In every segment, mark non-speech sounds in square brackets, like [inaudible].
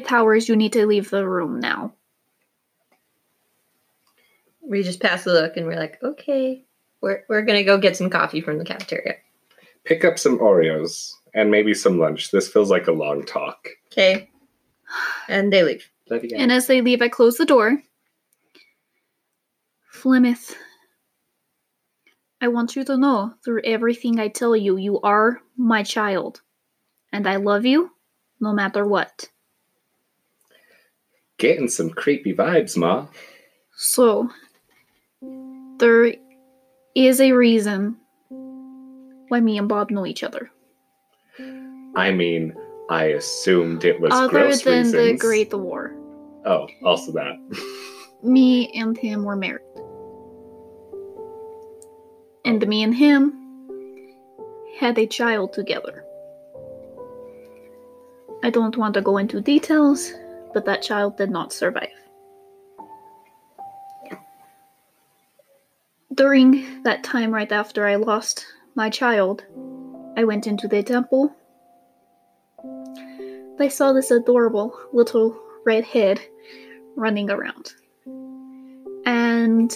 Hightowers, you need to leave the room now. We just pass the look and we're like, okay, we're, we're going to go get some coffee from the cafeteria. Pick up some Oreos and maybe some lunch. This feels like a long talk. Okay. And they leave. And as they leave, I close the door. Flemeth, I want you to know through everything I tell you, you are my child. And I love you no matter what. Getting some creepy vibes, Ma. So, there is a reason why me and Bob know each other. I mean, I assumed it was Other gross than the reasons. Great War. Oh, also that. [laughs] Me and him were married. And me and him had a child together. I don't want to go into details, but that child did not survive. During that time, right after I lost my child, I went into the temple. I saw this adorable little red head running around. And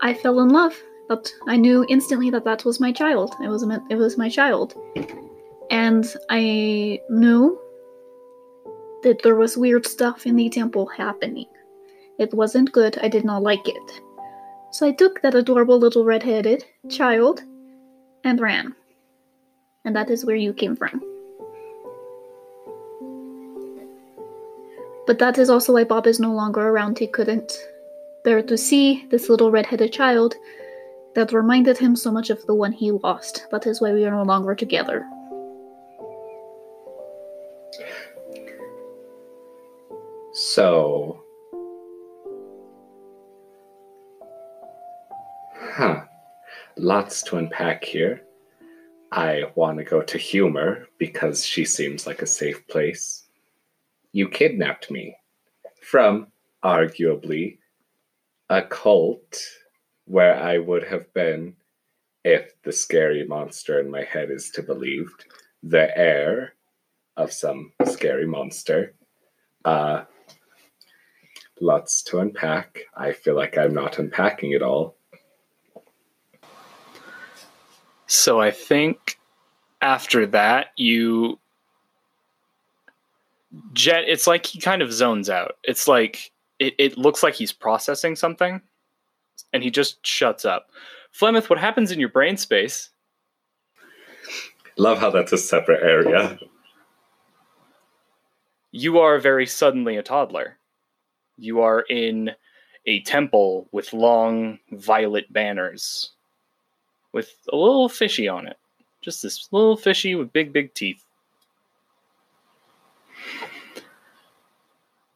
I fell in love. But I knew instantly that that was my child. It was it was my child, and I knew that there was weird stuff in the temple happening. It wasn't good. I did not like it. So I took that adorable little red-headed child and ran. And that is where you came from. But that is also why Bob is no longer around. He couldn't bear to see this little red-headed child that reminded him so much of the one he lost. That is why we are no longer together. So. Huh. Lots to unpack here. I want to go to humor because she seems like a safe place. You kidnapped me from arguably a cult where I would have been, if the scary monster in my head is to be believed, the heir of some scary monster. Uh, lots to unpack. I feel like I'm not unpacking it all. So I think after that, you. Jet, it's like he kind of zones out. It's like it, it looks like he's processing something and he just shuts up. Flemeth, what happens in your brain space? Love how that's a separate area. You are very suddenly a toddler. You are in a temple with long violet banners with a little fishy on it. Just this little fishy with big, big teeth.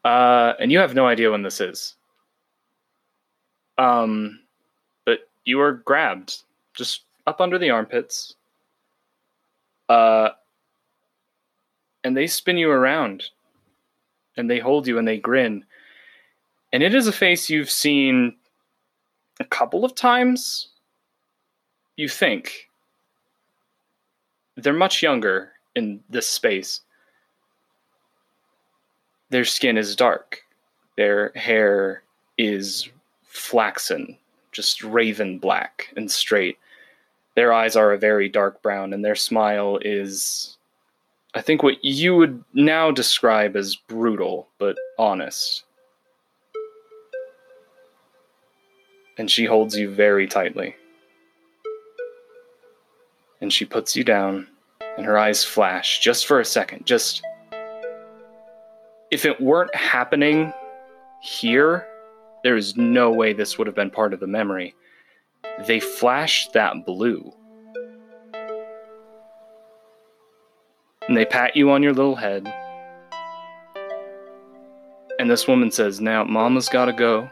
Uh, and you have no idea when this is. Um, but you are grabbed just up under the armpits. Uh, and they spin you around and they hold you and they grin. And it is a face you've seen a couple of times. You think. They're much younger in this space. Their skin is dark. Their hair is flaxen, just raven black and straight. Their eyes are a very dark brown, and their smile is, I think, what you would now describe as brutal but honest. And she holds you very tightly. And she puts you down, and her eyes flash just for a second. Just. If it weren't happening here, there is no way this would have been part of the memory. They flash that blue. And they pat you on your little head. And this woman says, Now, Mama's gotta go.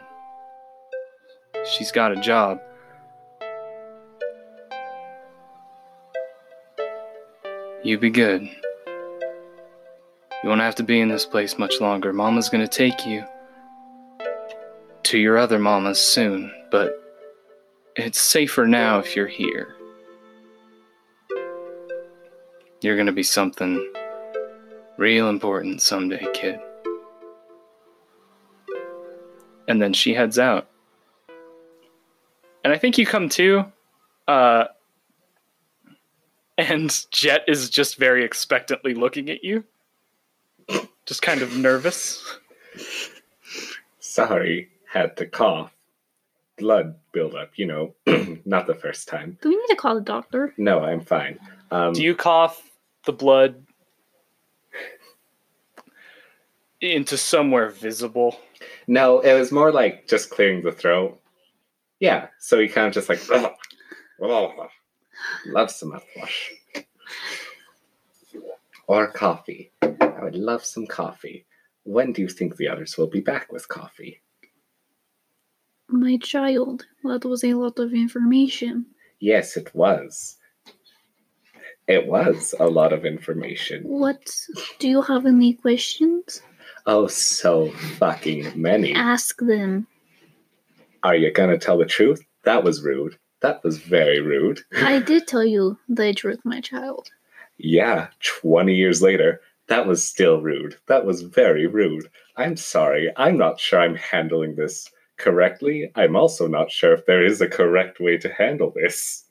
She's got a job. You be good. You won't have to be in this place much longer. Mama's gonna take you to your other mamas soon, but it's safer now if you're here. You're gonna be something real important someday, kid. And then she heads out. And I think you come too. uh, and Jet is just very expectantly looking at you, just kind of nervous. Sorry, had to cough. Blood buildup, you know, [clears throat] not the first time. Do we need to call the doctor? No, I'm fine. Um, Do you cough the blood into somewhere visible? No, it was more like just clearing the throat. Yeah, so he kind of just like, love some mouthwash. Or coffee. I would love some coffee. When do you think the others will be back with coffee? My child. That was a lot of information. Yes, it was. It was a lot of information. What? Do you have any questions? Oh, so fucking many. Ask them. Are you gonna tell the truth? That was rude. That was very rude. I did tell you the truth, my child. Yeah, 20 years later, that was still rude. That was very rude. I'm sorry. I'm not sure I'm handling this correctly. I'm also not sure if there is a correct way to handle this.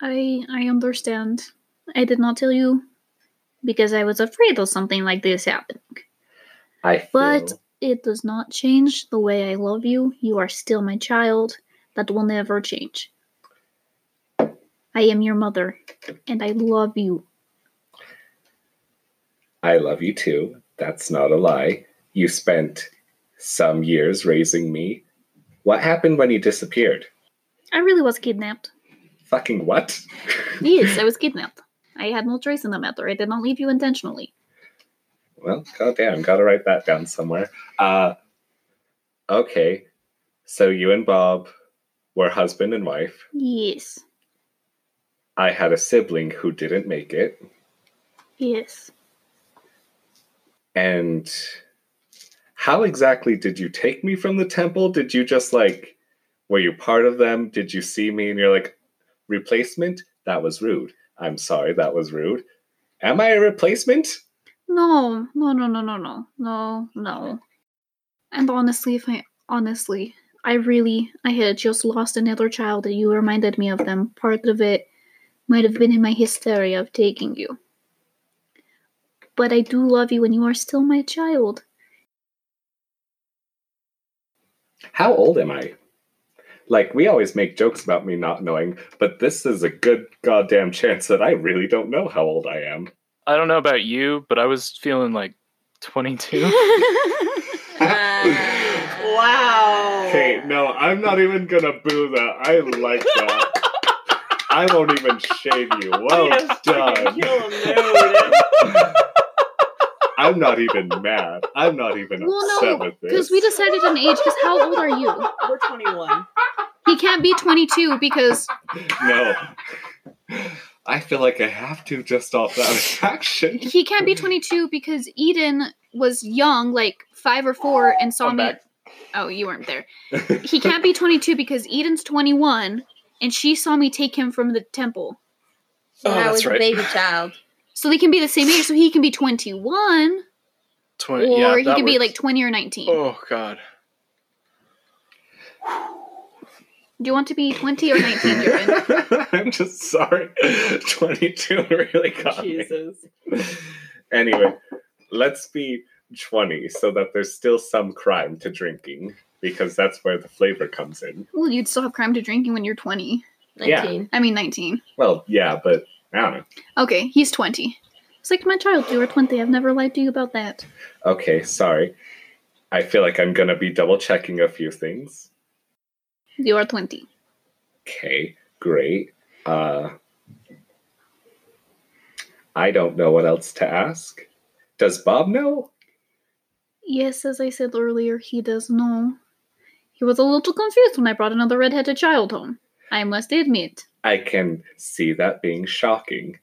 I I understand. I did not tell you because I was afraid of something like this happening. I feel But it does not change the way I love you. You are still my child. That will never change. I am your mother, and I love you. I love you too. That's not a lie. You spent some years raising me. What happened when you disappeared? I really was kidnapped. Fucking what? Yes, I [laughs] was kidnapped. I had no choice in the matter. I did not leave you intentionally. Well, goddamn, gotta write that down somewhere. Uh, okay, so you and Bob were husband and wife. Yes, I had a sibling who didn't make it, yes. and how exactly did you take me from the temple? Did you just like, were you part of them? Did you see me and you're like, replacement? That was rude. I'm sorry, that was rude. Am I a replacement? No, no, no, no, no, no, no, no. And honestly, if I honestly, I really, I had just lost another child and you reminded me of them. Part of it might have been in my hysteria of taking you. But I do love you and you are still my child. How old am I? Like, we always make jokes about me not knowing, but this is a good goddamn chance that I really don't know how old I am. I don't know about you, but I was feeling like 22. [laughs] [laughs] wow. Okay, no, I'm not even gonna boo that. I like that. I won't even shade you. Well done. I'm not even mad. I'm not even well, upset no, with this. because we decided an age. Because how old are you? We're 21. He can't be 22 because No. I feel like I have to just off that [laughs] action. he can't be 22 because Eden was young, like five or four, and saw I'm me. back. Oh, you weren't there. [laughs] He can't be 22 because Eden's 21, and she saw me take him from the temple. When Oh, I that's was a baby child. So they can be the same age. So he can be 21, 20, or yeah, he that can be like 20 or 19. Oh, God. Do you want to be 20 or 19, Jurgen? [laughs] I'm just sorry. 22 really got me. Jesus. Anyway, let's be 20 so that there's still some crime to drinking because that's where the flavor comes in. well, you'd still have crime to drinking when you're 20. 19. I mean, 19. Well, yeah, but I don't know. Okay, he's 20. It's like my child, you are 20. I've never lied to you about that. Okay, sorry. I feel like I'm gonna be double checking a few things. You are 20. Okay, great. Uh, I don't know what else to ask. Does Bob know? Yes, as I said earlier, he does know. He was a little confused when I brought another redheaded child home. I must admit. I can see that being shocking.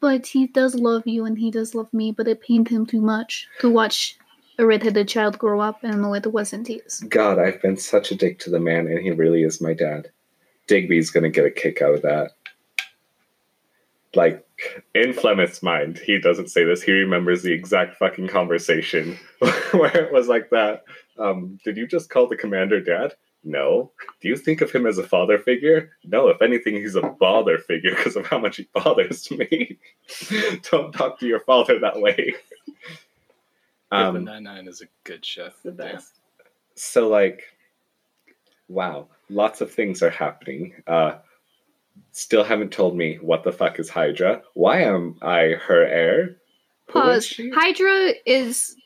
But he does love you and he does love me, but it pained him too much to watch a redheaded child grow up and it wasn't his. God, I've been such a dick to the man, and he really is my dad. Digby's gonna get a kick out of that. Like, In Flemeth's mind, he doesn't say this. He remembers the exact fucking conversation [laughs] where it was like that. Um, did you just call the commander dad? No. Do you think of him as a father figure? No. If anything, he's a bother figure [laughs] because of how much he bothers me. [laughs] Don't talk to your father that way. Brooklyn Um, Nine Nine is a good show. It's the best. so like wow lots of things are happening uh still haven't told me what the fuck is hydra why am i her heir Who is Pause. she? Hydra is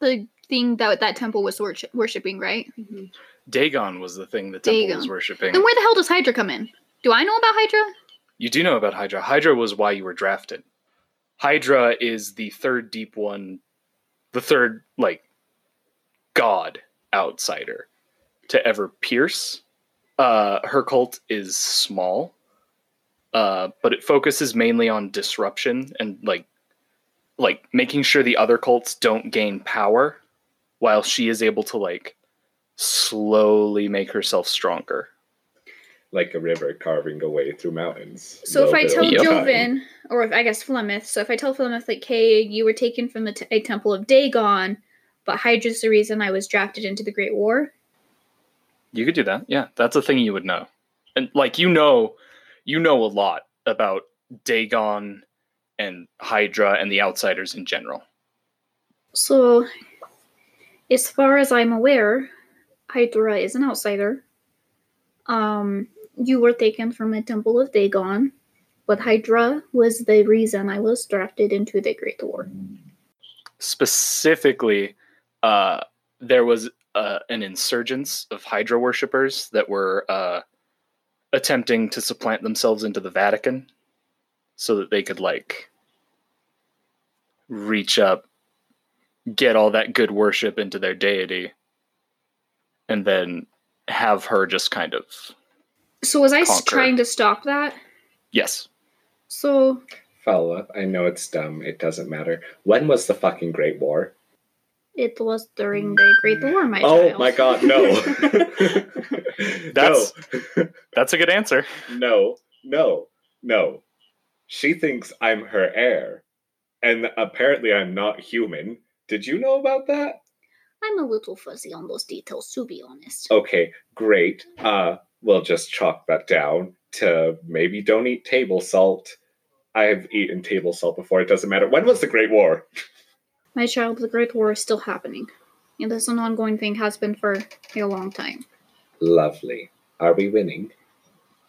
the thing that that temple was worship- worshipping, right? Mhm. Dagon was the thing the temple was worshipping. Then where the hell does Hydra come in? Do I know about Hydra? You do know about Hydra. Hydra was why you were drafted. Hydra is the third deep one, the third, like, god outsider to ever pierce. Uh, her cult is small, uh, but it focuses mainly on disruption and, like, like making sure the other cults don't gain power while she is able to like slowly make herself stronger like a river carving away through mountains So if I tell of Yep. time. Joven, or if I guess Flemeth, so if I tell Flemeth like, "Hey, you were taken from the t- a temple of Dagon, but Hydra's the reason I was drafted into the Great War." You could do that. Yeah, that's a thing you would know. And like you know, you know a lot about Dagon and Hydra and the outsiders in general. So, as far as I'm aware, Hydra is an outsider. Um, you were taken from a Temple of Dagon, but Hydra was the reason I was drafted into the Great War. Specifically, uh, there was uh, an insurgence of Hydra worshippers that were uh, attempting to supplant themselves into the Vatican so that they could like reach up, get all that good worship into their deity, and then have her just kind of So, was I Conquer. trying to stop that? yes. So, follow up i know it's dumb it doesn't matter when was the fucking great war it was during the Great War, my oh child. my god no [laughs] That's- no [laughs] That's a good answer. no, no, no. She thinks I'm her heir. And apparently I'm not human. Did you know about that? I'm a little fuzzy on those details, to be honest. Okay, great. Uh we'll just chalk that down to maybe don't eat table salt. I've eaten table salt before, it doesn't matter. When was the Great War? [laughs] My child, the Great War is still happening. And this is an ongoing thing, has been for a long time. Lovely. Are we winning?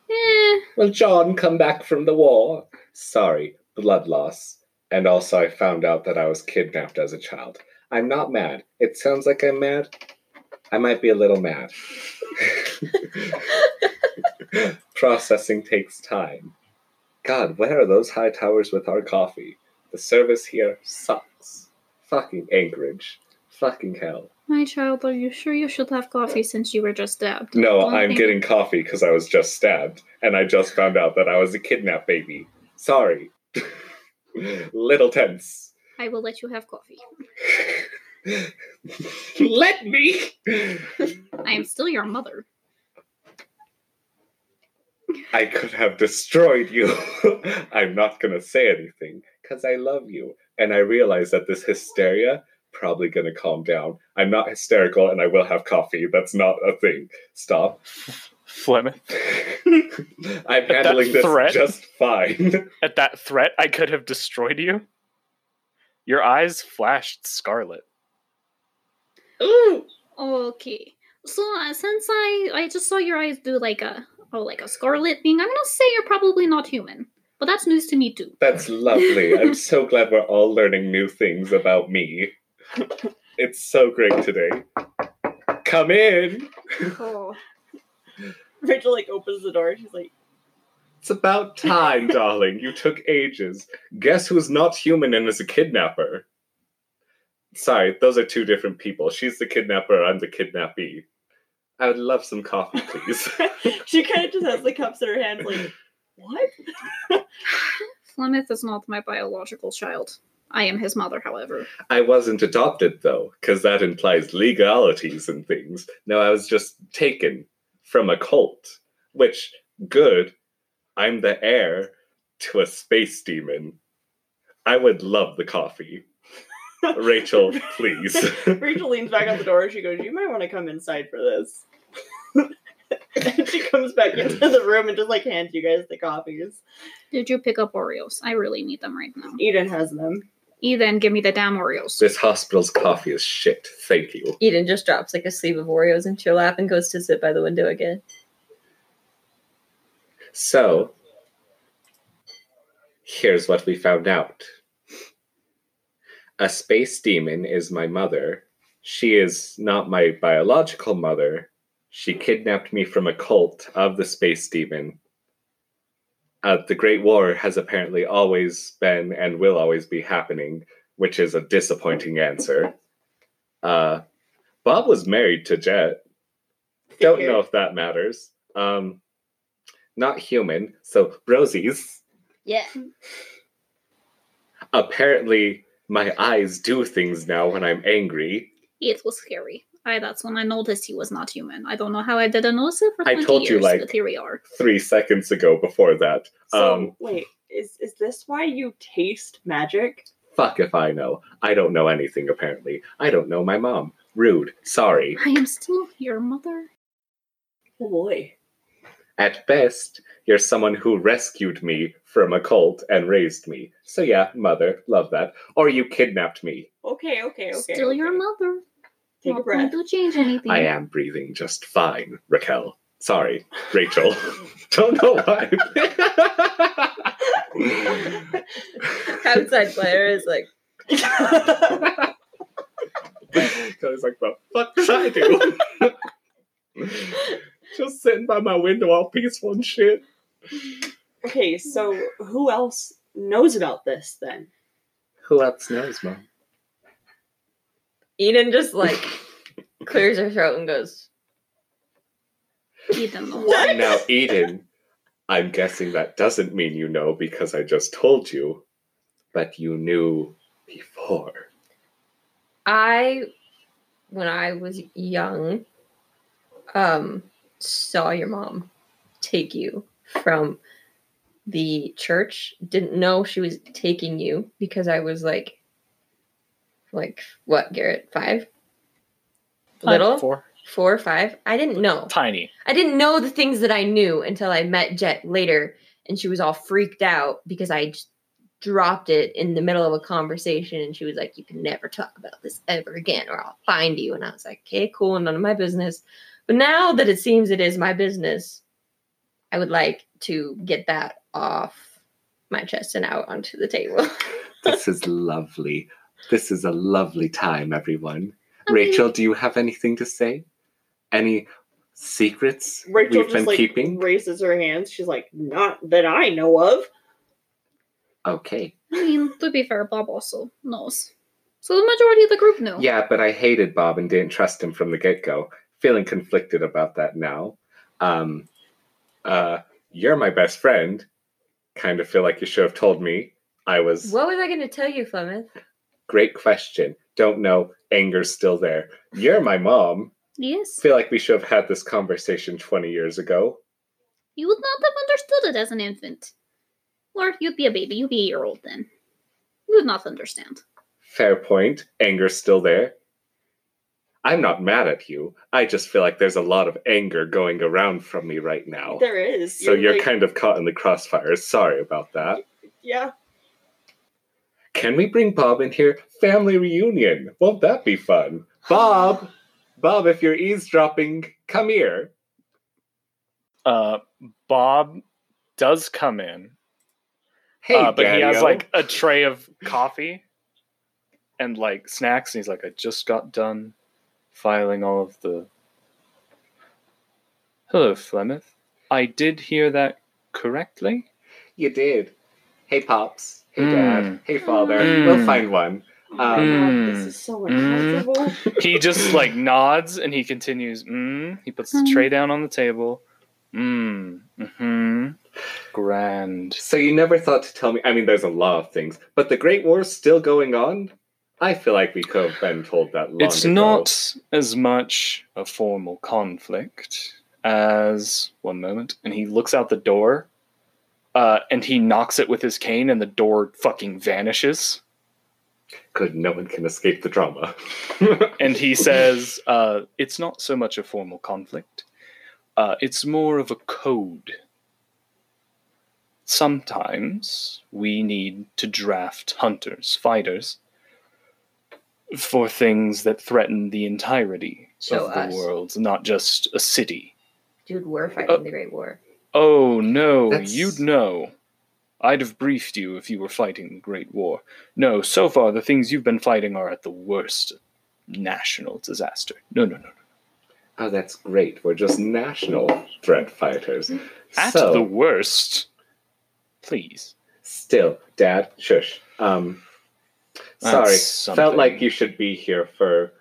Eh, Will John come back from the war? Sorry, blood loss. And also, I found out that I was kidnapped as a child. I'm not mad. It sounds like I'm mad. I might be a little mad. [laughs] Processing takes time. God, where are those Hightowers with our coffee? The service here sucks. Fucking Anchorage. Fucking hell. my child, are you sure you should have coffee since you were just stabbed? No, Don't I'm think- getting coffee because I was just stabbed, and I just found out that I was a kidnapped baby. Sorry. [laughs] Little tense. I will let you have coffee. [laughs] Let me! I am still your mother. I could have destroyed you. [laughs] I'm not gonna say anything because I love you. And I realize that this hysteria probably gonna calm down. I'm not hysterical and I will have coffee. That's not a thing. Stop. Flemeth. [laughs] I'm that handling this threat? just fine. [laughs] At that threat, I could have destroyed you. Your eyes flashed scarlet. Ooh. Okay. So uh, since I I just saw your eyes do like a oh like a scarlet thing, I'm gonna say you're probably not human. But that's news to me too. That's lovely. I'm so glad we're all learning new things about me. It's so great today. Come in. Oh. Rachel like opens the door. She's like, It's about time, [laughs] darling. You took ages. Guess who's not human and is a kidnapper? Sorry, those are two different people. She's the kidnapper, I'm the kidnappee. I would love some coffee, please. [laughs] she kind of just has the cups in her hands, like, what? [laughs] Flemeth is not my biological child. I am his mother, however. I wasn't adopted, though, because that implies legalities and things. No, I was just taken from a cult, which, good, I'm the heir to a space demon, I would love the coffee. Rachel, [laughs] please. Rachel leans back out the door. She goes, "You might want to come inside for this." and [laughs] she comes back into the room and just like hands you guys the coffees. Did you pick up Oreos? I really need them right now. Eden has them. Eden, give me the damn Oreos. this hospital's coffee is shit. Thank you. Eden just drops like a sleeve of Oreos into your lap and goes to sit by the window again. So, here's what we found out a space demon is my mother. She is not my biological mother. She kidnapped me from a cult of the space demon. Uh, the Great War has apparently always been and will always be happening, which is a disappointing answer. Uh, Bob was married to Jet. Don't know if that matters. Um, not human, so brosies. Yeah. Apparently, my eyes do things now when I'm angry. It was scary. I that's when I noticed he was not human. I don't know how I didn't notice it for I 20 told you, like- but here we are. Three seconds ago, before that. So um, wait, is is this why you taste magic? fuck if I know. I don't know anything, apparently. I don't know my mom. Rude. Sorry. I am still your mother. Oh boy. At best, you're someone who rescued me from a cult and raised me. So yeah, mother, love that. Or you kidnapped me. Okay, okay, okay. still okay. your mother. Take a not going breath. to change anything. I am breathing just fine, Raquel. Sorry, Rachel. [laughs] don't know why. [laughs] Outside player is like, [laughs] I was like, the fuck did I do? Just sitting by my window all peaceful and shit. okay, so who else knows about this then? Who else knows, mom? Eden just like [laughs] clears her throat and goes, Ethan knows. What? Now, Eden, I'm guessing that doesn't mean you know because I just told you, but you knew before. I, when I was young, um, saw your mom take you from the church. Didn't know she was taking you because I was like, like what, Garrett? Five? Little? Four. Four or five? I didn't know. Tiny. I didn't know the things that I knew until I met Jet later, and she was all freaked out because I just dropped it in the middle of a conversation, and she was like, "You can never talk about this ever again, or I'll find you." And I was like, "Okay, cool, none of my business." But now that it seems it is my business, I would like to get that off my chest and out onto the table. [laughs] This is lovely. This is a lovely time, everyone. I mean- Rachel, do you have anything to say? Any secrets Rachel we've just been like keeping? raises her hands. She's like, not that I know of. Okay. I mean, to be fair, Bob also knows. So the majority of the group knew. Yeah, but I hated Bob and didn't trust him from the get go. Feeling conflicted about that now. Um, uh, you're my best friend. Kind of feel like you should have told me. I was what was I going to tell you, Flemeth? great question. Don't know. Anger's still there. You're my mom. Yes. Feel like we should have had this conversation 20 years ago. You would not have understood it as an infant. Or you'd be a baby, you'd be a year old then. You would not understand. Fair point. Anger's still there. I'm not mad at you. I just feel like there's a lot of anger going around from me right now. There is. So you're like- kind of caught in the crossfires. Sorry about that. Yeah. Can we bring Bob in here? Family reunion. Won't that be fun? [sighs] Bob! Bob, if you're eavesdropping, come here. Uh, Bob does come in, Hey, uh, but he has like a tray of coffee and like snacks, and he's like, "I just got done filing all of the." Hello, Flemeth. I did hear that correctly. You did. Hey, Pops. Hey, Dad. Mm. Hey, Father. Mm. We'll find one. Oh my Um, God, this is so uncomfortable. [laughs] He just like nods and he continues. Mm. He puts the tray down on the table. Mm. Hmm. Grand. So you never thought to tell me? I mean, there's a lot of things, but the Great War's still going on. I feel like we could have been told that. Long It's ago. not as much a formal conflict as one moment, and he looks out the door Uh, and he knocks it with his cane, and the door fucking vanishes. Good, no one can escape the drama. [laughs] And he says, uh, "It's not so much a formal conflict; uh, it's more of a code. Sometimes we need to draft hunters, fighters, for things that threaten the entirety Show of the world, not just a city." Dude, we're fighting Uh, the Great War. Oh no, That's- you'd know. I'd have briefed you if you were fighting the Great War. No, so far the things you've been fighting are at the worst national disaster. No, no, no, no. oh, that's great. We're just national threat fighters. At so, the worst. Please. still, Dad, shush. Um, That's sorry, something. felt like you should be here for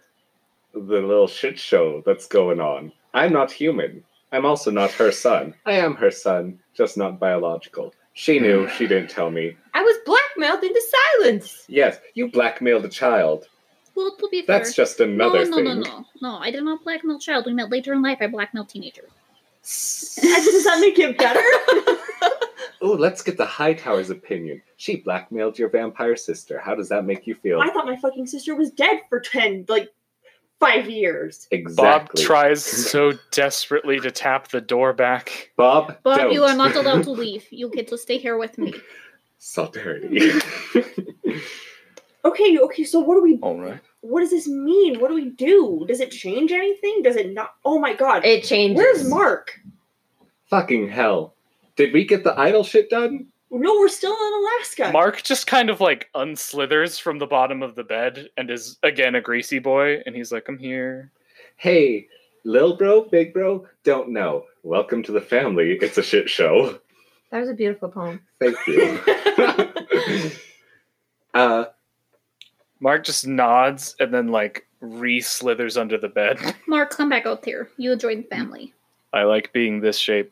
the little shit show that's going on. I'm not human. I'm also not her son. I am her son, just not biological. She knew. [sighs] She didn't tell me. I was blackmailed into silence. Yes, you blackmailed a child. Well, to be fair, That's just another no, no, thing. no, no, no. I did not blackmail child. We met later in life. I blackmailed teenager. Does that make it better? [laughs] Oh, let's get the Hightower's opinion. She blackmailed your vampire sister. How does that make you feel? I thought my fucking sister was dead for ten, like, five years. exactly. Bob tries so desperately to tap the door back. Bob, Bob, don't. you are not allowed to [laughs] leave. You get to stay here with me. Solidarity. [laughs] Okay, okay. So what do we? All right. What does this mean? What do we do? Does it change anything? Does it not? Oh my god. It changes. Where's Mark? Fucking hell. Did we get the idol shit done? No, we're still in Alaska. Mark just kind of like unslithers from the bottom of the bed and is again a greasy boy. And he's like, I'm here. Hey, lil bro, big bro, don't know. Welcome to the family. It's a shit show. That was a beautiful poem. Thank you. [laughs] uh, Mark just nods and then like re slithers under the bed. Mark, come back out here. You will join the family. I like being this shape.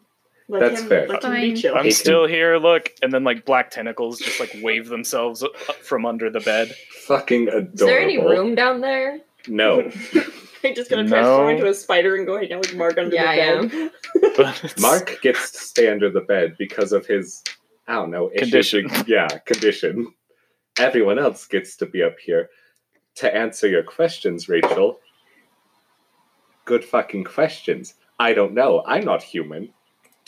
Let That's him, fair. Let him be chill. I'm He still here, look. And then like black tentacles just like wave themselves up from under the bed. fucking adorable. Is there any room down there? No. [laughs] I'm just gonna No. transform into a spider and go hang out with Mark under Yeah, I the bed. [laughs] But it's- Mark gets to stay under the bed because of his, I don't know, issues Condition. with- [laughs] yeah, condition. Everyone else gets to be up here. To answer your questions, Rachel, good fucking questions. I don't know. I'm not human.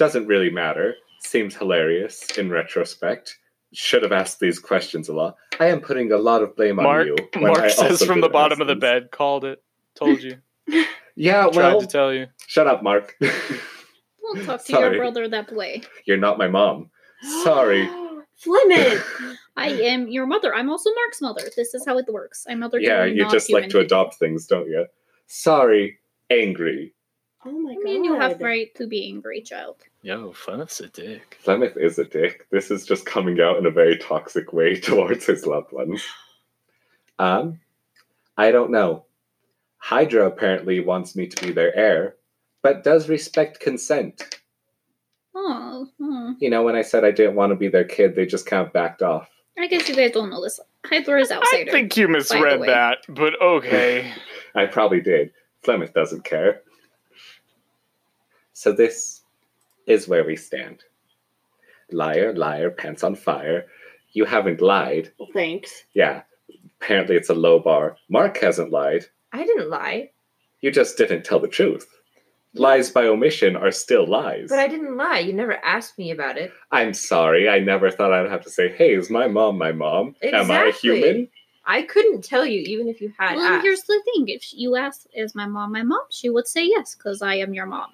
Doesn't really matter. Seems hilarious in retrospect. Should have asked these questions a lot. I am putting a lot of blame Mark, on you. when I Mark says from the bottom ask of the bed, called it. Told you. [laughs] Yeah, Tried to tell you. shut up, Mark. we'll [laughs] talk to Sorry. your brother that way. You're not my mom. Sorry. [gasps] Flemeth! [laughs] I am your mother. I'm also Mark's mother. This is how it works. I'm mother to Yeah, you just like to non-human adopt things, don't you? Sorry, angry. Oh my people. god. I mean, you have right to be angry, child. Yo, Flemeth's a dick. Flemeth is a dick. This is just coming out in a very toxic way [laughs] towards his loved ones. Um, I don't know. Hydra apparently wants me to be their heir, but does respect consent. Oh, hmm. You know, when I said I didn't want to be their kid, they just kind of backed off. I guess you guys don't know this. Hydra is outsider. I think you misread that, but okay. [laughs] I probably did. Flemeth doesn't care. So this is where we stand. Liar, liar, pants on fire. You haven't lied. Well, thanks. Yeah, apparently it's a low bar. Mark hasn't lied. I didn't lie. You just didn't tell the truth. Lies by omission are still lies. But I didn't lie. You never asked me about it. I'm sorry. I never thought I'd have to say, hey, is my mom my mom? Am I a human? I couldn't tell you even if you had well, asked. here's the thing: if you asked, "Is my mom my mom?" she would say yes, because I am your mom.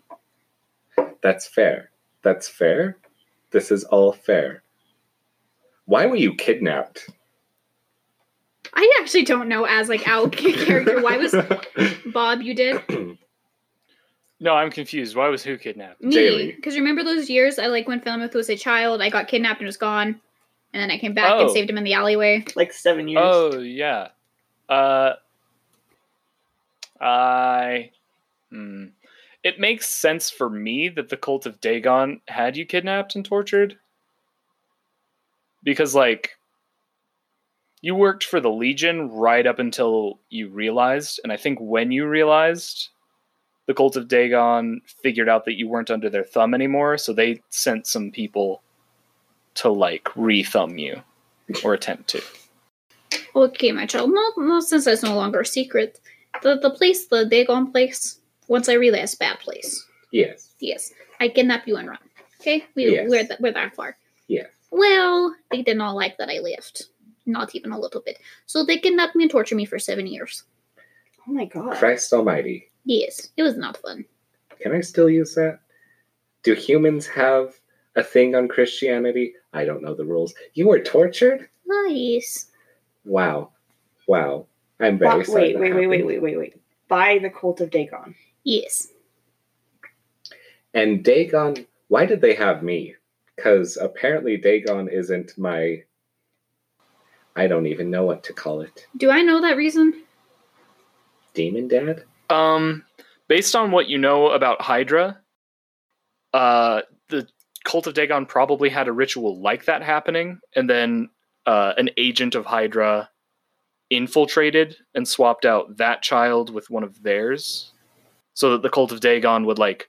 That's fair. That's fair. This is all fair. Why were you kidnapped? I actually don't know as like out [laughs] character. Why was [laughs] Bob? You did [clears throat] No, I'm confused. Why was who kidnapped? me because remember those years I like when Flemeth was a child. I got kidnapped and was gone, and then I came back Oh. and saved him in the alleyway. Like seven years. Oh yeah. Uh I hmm. It makes sense for me that the cult of Dagon had you kidnapped and tortured. Because like you worked for the Legion right up until you realized, and I think when you realized the cult of Dagon figured out that you weren't under their thumb anymore, so they sent some people to like re-thumb you or attempt to. Okay, my child. No, no, since it's no longer a secret, the the place, the Dagon place. Once I realize bad place. Yes. Yes, I kidnap you and run. Okay, we Yes. we're th- we're that far. Yeah. Well, they did not like that I left. Not even a little bit. So they kidnapped me and tortured me for seven years. Oh my god. Christ Almighty. Yes, it was not fun. Can I still use that? Do humans have a thing on Christianity? I don't know the rules. You were tortured? Oh, nice. Wow. Wow. I'm very Wait, sorry. wait, wait, wait, wait, wait, wait, wait. By the cult of Dagon. Yes. And Dagon, why did they have me? Because apparently Dagon isn't my. I don't even know what to call it. Do I know that reason? Demon Dad? Um, based on what you know about Hydra, uh, the cult of Dagon probably had a ritual like that happening, and then uh, an agent of Hydra infiltrated and swapped out that child with one of theirs, so that the cult of Dagon would like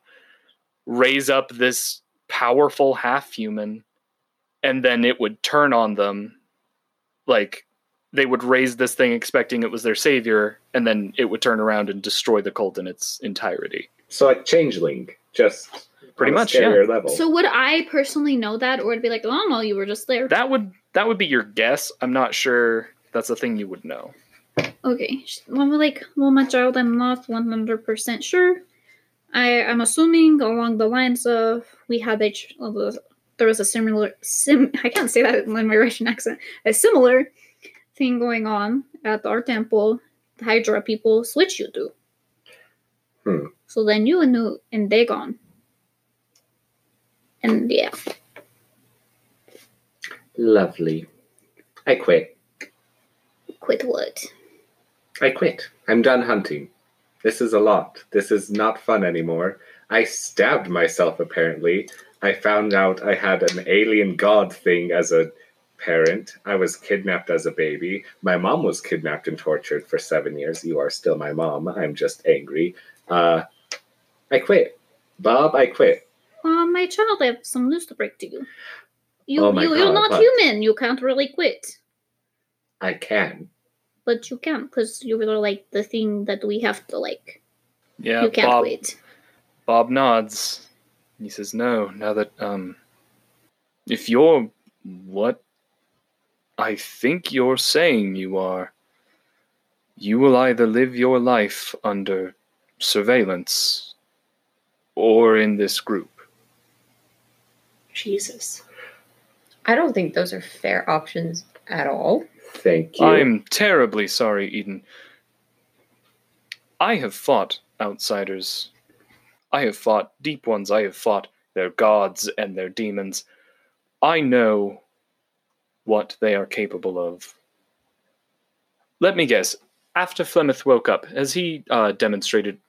raise up this powerful half human, and then it would turn on them, like they would raise this thing expecting it was their savior, and then it would turn around and destroy the cult in its entirety. So like Changeling, just Pretty much, yeah. level. So would I personally know that, or would it be like, oh no, you were just there? That would that would be your guess. I'm not sure that's a thing you would know. Okay. Well, like, well, my child, I'm not 100% sure. I, I'm assuming along the lines of we had a, there was a similar, sim, [laughs] I can't say that in my Russian accent, a similar thing going on at our temple. The Hydra people switch you to. Hmm. So then you knew, and they gone. And yeah. Lovely. I quit. Quit what? I quit. I'm done hunting. This is a lot. This is not fun anymore. I stabbed myself, apparently. I found out I had an alien god thing as a parent. I was kidnapped as a baby. My mom was kidnapped and tortured for seven years. You are still my mom. I'm just angry. Uh, I quit. Bob, I quit. Uh, my child, I have some news to break to you. You, Oh my you, you're not what? human. You can't really quit. I can. But you can, because you're like the thing that we have to like. Yeah, you can't Bob quit. Bob nods. He says, "No, now that um if you're what I think you're saying you are, you will either live your life under surveillance or in this group. Jesus. I don't think those are fair options at all. Thank you. I'm terribly sorry, Eden. I have fought outsiders. I have fought deep ones. I have fought their gods and their demons. I know what they are capable of. Let me guess. After Flemeth woke up, has he uh, demonstrated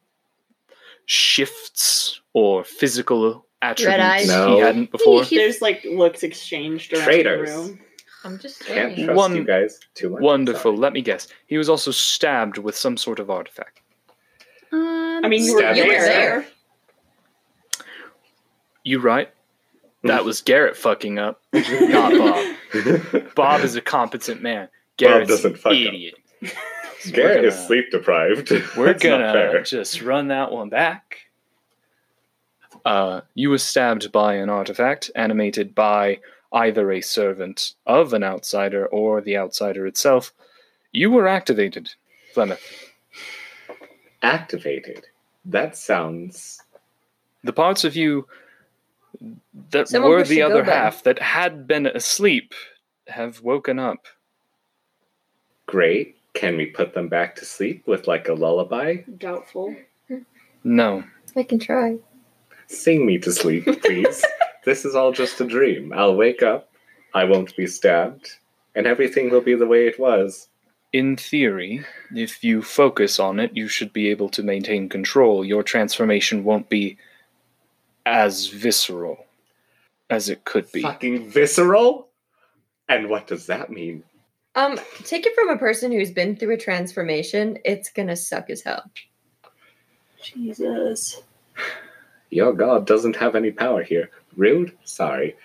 shifts or physical attributes eyes? No. he hadn't before? He- There's like looks exchanged around Traitors. the room. I'm just Can't saying. trust One- you guys too much. Wonderful. Sorry. Let me guess. He was also stabbed with some sort of artifact. Um, I mean, you were You were there. there. You right? That was Garrett fucking up, [laughs] not Bob. Bob is a competent man. Garrett's doesn't fuck up. idiot. [laughs] Garrett is gonna- sleep deprived. We're That's gonna just run that one back. Uh, you were stabbed by an artifact animated by either a servant of an outsider or the outsider itself. You were activated, Flemeth. activated. That sounds The parts of you that Someone were the the other button. half that had been asleep have woken up. great. Can we put them back to sleep with like a lullaby? Doubtful. No, I can try. Sing me to sleep, please. [laughs] this is all just a dream. I'll wake up, I won't be stabbed, and everything will be the way it was. In theory, if you focus on it, you should be able to maintain control. Your transformation won't be as visceral as it could be. Fucking visceral? And what does that mean? Um, take it from a person who's been through a transformation. It's gonna suck as hell. Jesus. Your god doesn't have any power here. Rude? Sorry.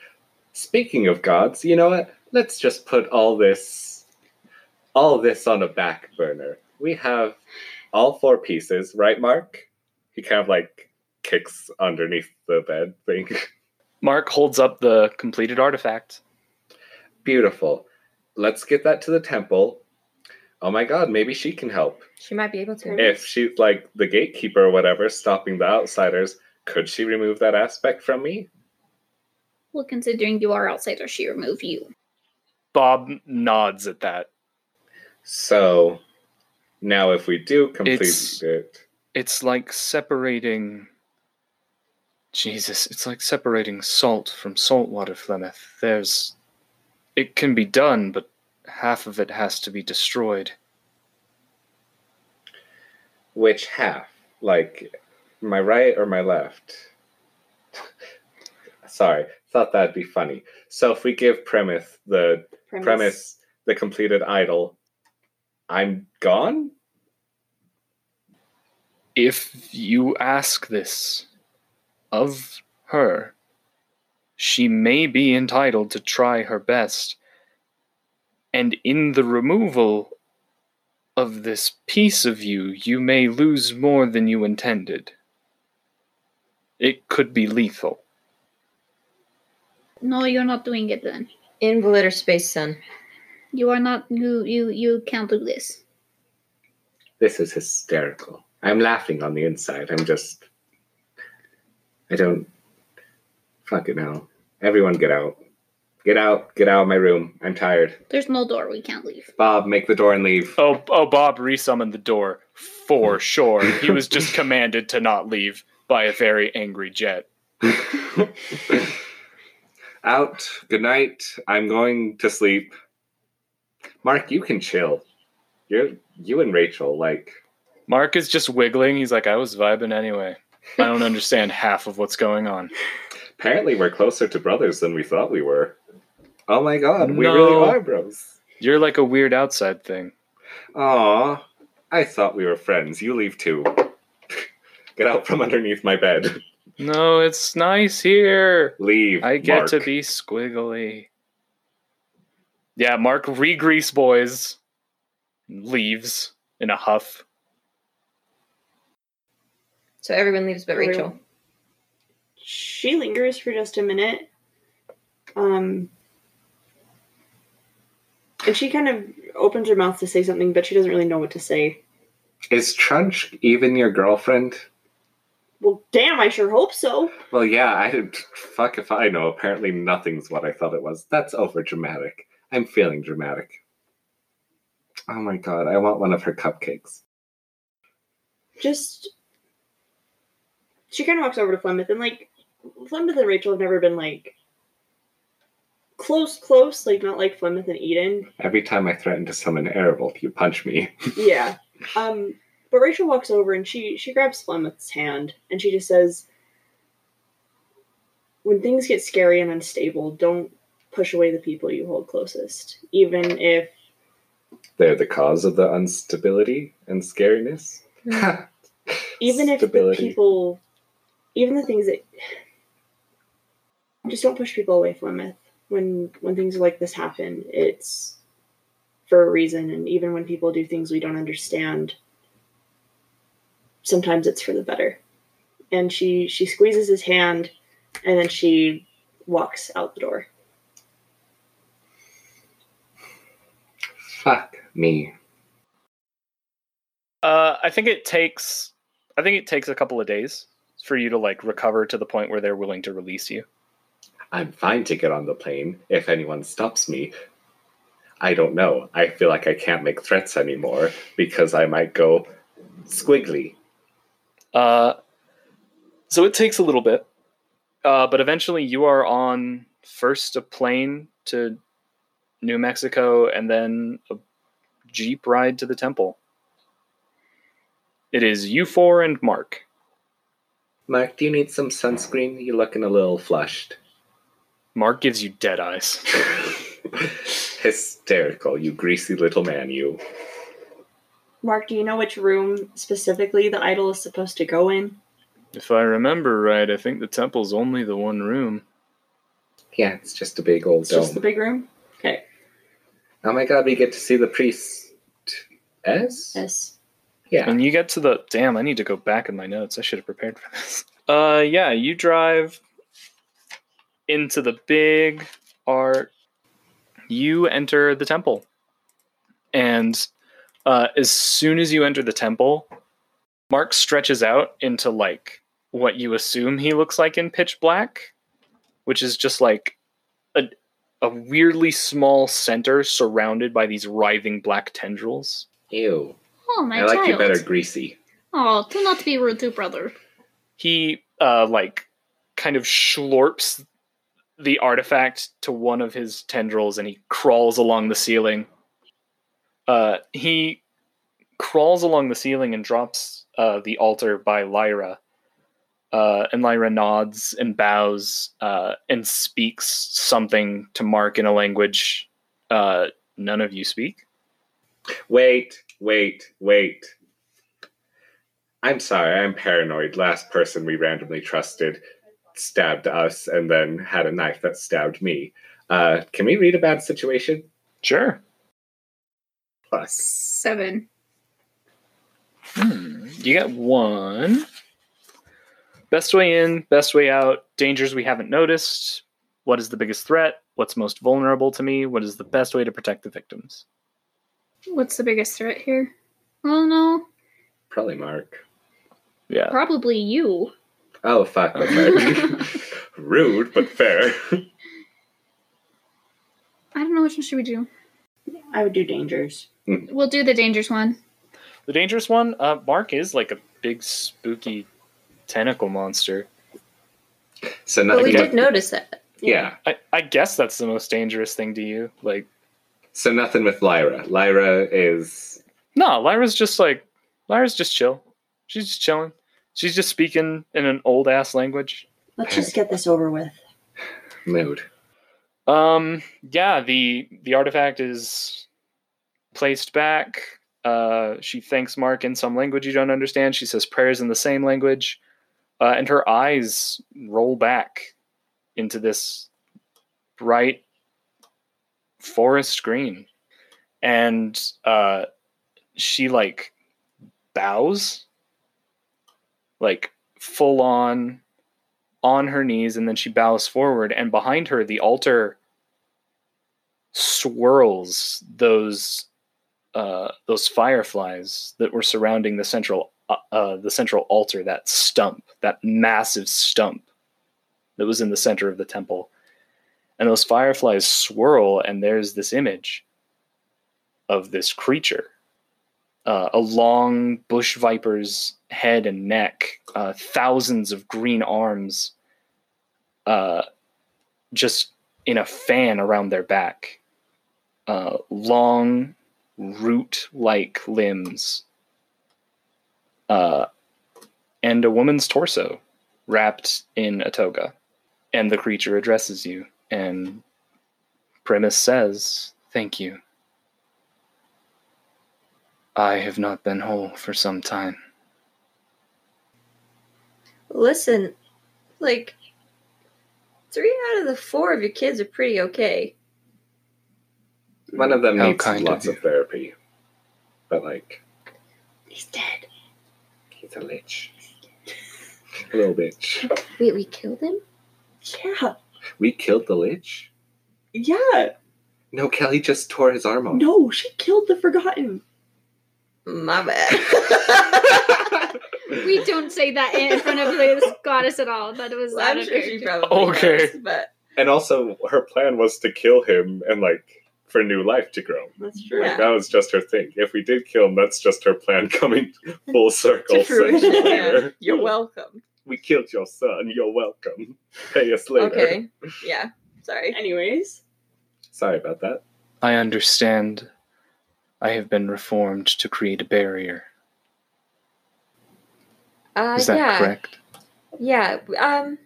Speaking of gods, you know what? Let's just put all this all this on a back burner. We have all four pieces, right, Mark? He kind of like kicks underneath the bed thing. [laughs] Mark holds up the completed artifact. Beautiful. Let's get that to the temple. Oh my god, maybe she can help. She might be able to. If she's like the gatekeeper or whatever, stopping the outsiders, could she remove that aspect from me? Well, considering you are outside, outsider, she remove you. Bob nods at that. So now if we do complete It's- it, It's like separating. Jesus, it's like separating salt from saltwater, Flemeth. There's. It can be done, but half of it has to be destroyed. which half? Like my right or my left? Sorry, thought that'd be funny. So if we give premise the premise, the completed idol, I'm gone? If you ask this of her, she may be entitled to try her best. And in the removal of this piece of you, you may lose more than you intended. It could be lethal. No, you're not doing it then. Invalid or space sun. You are not. You you you can't do this. This is hysterical. I'm laughing on the inside. I'm just. I don't. Fuck it now. Everyone get out. Get out. Get out of my room. I'm tired. There's no door. We can't leave. Bob, make the door and leave. Oh, oh, Bob resummoned the door for [laughs] sure. He was just commanded to not leave by a very angry jet. [laughs] out. Good night. I'm going to sleep. Mark, you can chill. You're you and Rachel, like Mark is just wiggling. He's like, I was vibing anyway. I don't [laughs] understand half of what's going on. apparently we're closer to brothers than we thought we were. Oh my god, we No. really are bros. You're like a weird outside thing. Aw, I thought we were friends. You leave too. Get out from underneath my bed. No, it's nice here. Leave. I get Mark. to be squiggly. Yeah, Mark re-grease boys leaves in a huff. So everyone leaves but Rachel. She lingers for just a minute. Um, and she kind of opens her mouth to say something, but she doesn't really know what to say. Is Trunch even your girlfriend? Well, damn, I sure hope so. Well, yeah, I. Fuck if I know. Apparently, nothing's what I thought it was. That's over dramatic. I'm feeling dramatic. Oh my god, I want one of her cupcakes. Just. She kind of walks over to Flemeth, and like, Flemeth and Rachel have never been like. Close, close, like not like Flemeth and Eden. Every time I threaten to summon Erevolt, you punch me. [laughs] Yeah. Um, but Rachel walks over and she she grabs Flemeth's hand and she just says, "When things get scary and unstable, don't push away the people you hold closest, even if They're the cause of the instability and scariness. [laughs] even if the people, even the things that just don't push people away, Flemeth. When when things like this happen, it's for a reason, and even when people do things we don't understand, sometimes it's for the better. And she she squeezes his hand, and then she walks out the door. Fuck me. Uh, I think it takes. I think it takes a couple of days for you to like recover to the point where they're willing to release you. I'm fine to get on the plane if anyone stops me. I don't know. I feel like I can't make threats anymore because I might go squiggly. Uh, so it takes a little bit, uh, but eventually you are on first a plane to New Mexico and then a jeep ride to the temple. It is you four and Mark. Mark, do you need some sunscreen? You're looking a little flushed. Mark gives you dead eyes. [laughs] Hysterical, you greasy little man, you. Mark, do you know which room specifically the idol is supposed to go in? If I remember right, I think the temple's only the one room. Yeah, it's just a big old It's dome. just the big room. Okay. Oh my god, we get to see the priest. S? Yes. Yeah. And you get to the damn. I need to go back in my notes. I should have prepared for this. Uh, yeah, you drive into the big art. You enter the temple, and uh, as soon as you enter the temple, Mark stretches out into like what you assume he looks like in pitch black, which is just like a a weirdly small center surrounded by these writhing black tendrils. Ew. Oh, my I like child. you better greasy. Oh, do not be rude to brother. he uh like kind of schlorps the artifact to one of his tendrils and he crawls along the ceiling uh he crawls along the ceiling and drops uh the altar by lyra uh and lyra nods and bows uh and speaks something to mark in a language uh none of you speak Wait, wait, wait. I'm sorry, I'm paranoid. Last person we randomly trusted stabbed us and then had a knife that stabbed me. Uh, can we read a bad situation? sure Plus. Seven. Hmm. You got one. Best way in, best way out, dangers we haven't noticed. What is the biggest threat? What's most vulnerable to me? What is the best way to protect the victims? What's the biggest threat here? Oh no, Probably Mark. Yeah. probably you. Oh, fuck. [laughs] That's right. Rude, but fair. I don't know which one should we do. I would do dangers. We'll do the dangerous one. The dangerous one, uh, Mark is like a big spooky tentacle monster. So But nothing. we with- did notice that. yeah. I, I guess that's the most dangerous thing to you. Like, So nothing with Lyra. Lyra is. no, Lyra's just like, Lyra's just chill. She's just chilling. She's just speaking in an old ass language. Let's just get this over with. Mood. Um, yeah, the the artifact is placed back. Uh, she thanks Mark in some language you don't understand. She says prayers in the same language, uh, and her eyes roll back into this bright forest green, and uh, she like bows, like full on on her knees and then she bows forward and behind her the altar swirls those uh, those fireflies that were surrounding the central uh, uh, the central altar that stump that massive stump that was in the center of the temple. And those fireflies swirl and there's this image of this creature uh, a long bush viper's head and neck, uh, thousands of green arms, uh, just in a fan around their back, uh, long root-like limbs, uh, and a woman's torso wrapped in a toga. And the creature addresses you, and Primus says, "Thank you." I have not been whole for some time. Listen, like three out of the four of your kids are pretty okay. One of them How needs kind lots of, you. therapy. But, like, He's dead. he's a lich. a little bitch. Wait, we killed him? Yeah. We killed the lich? Yeah. No, Kelly just tore his arm off. No, she killed the Forgotten. My bad. [laughs] We don't say that in front of the goddess at all. That was Well, I'm sure she probably Okay. knows, but And also, her plan was to kill him and, like, for new life to grow. That's true. Like, Yeah. that was just her thing. If we did kill him, that's just her plan coming [laughs] full circle. To yeah, you're [laughs] welcome. We killed your son. You're welcome. Pay us later. Okay. [laughs] Yeah. Sorry. Anyways, Sorry about that. I understand. I have been reformed to create a barrier. Uh, Is that yeah. correct? Yeah. Um.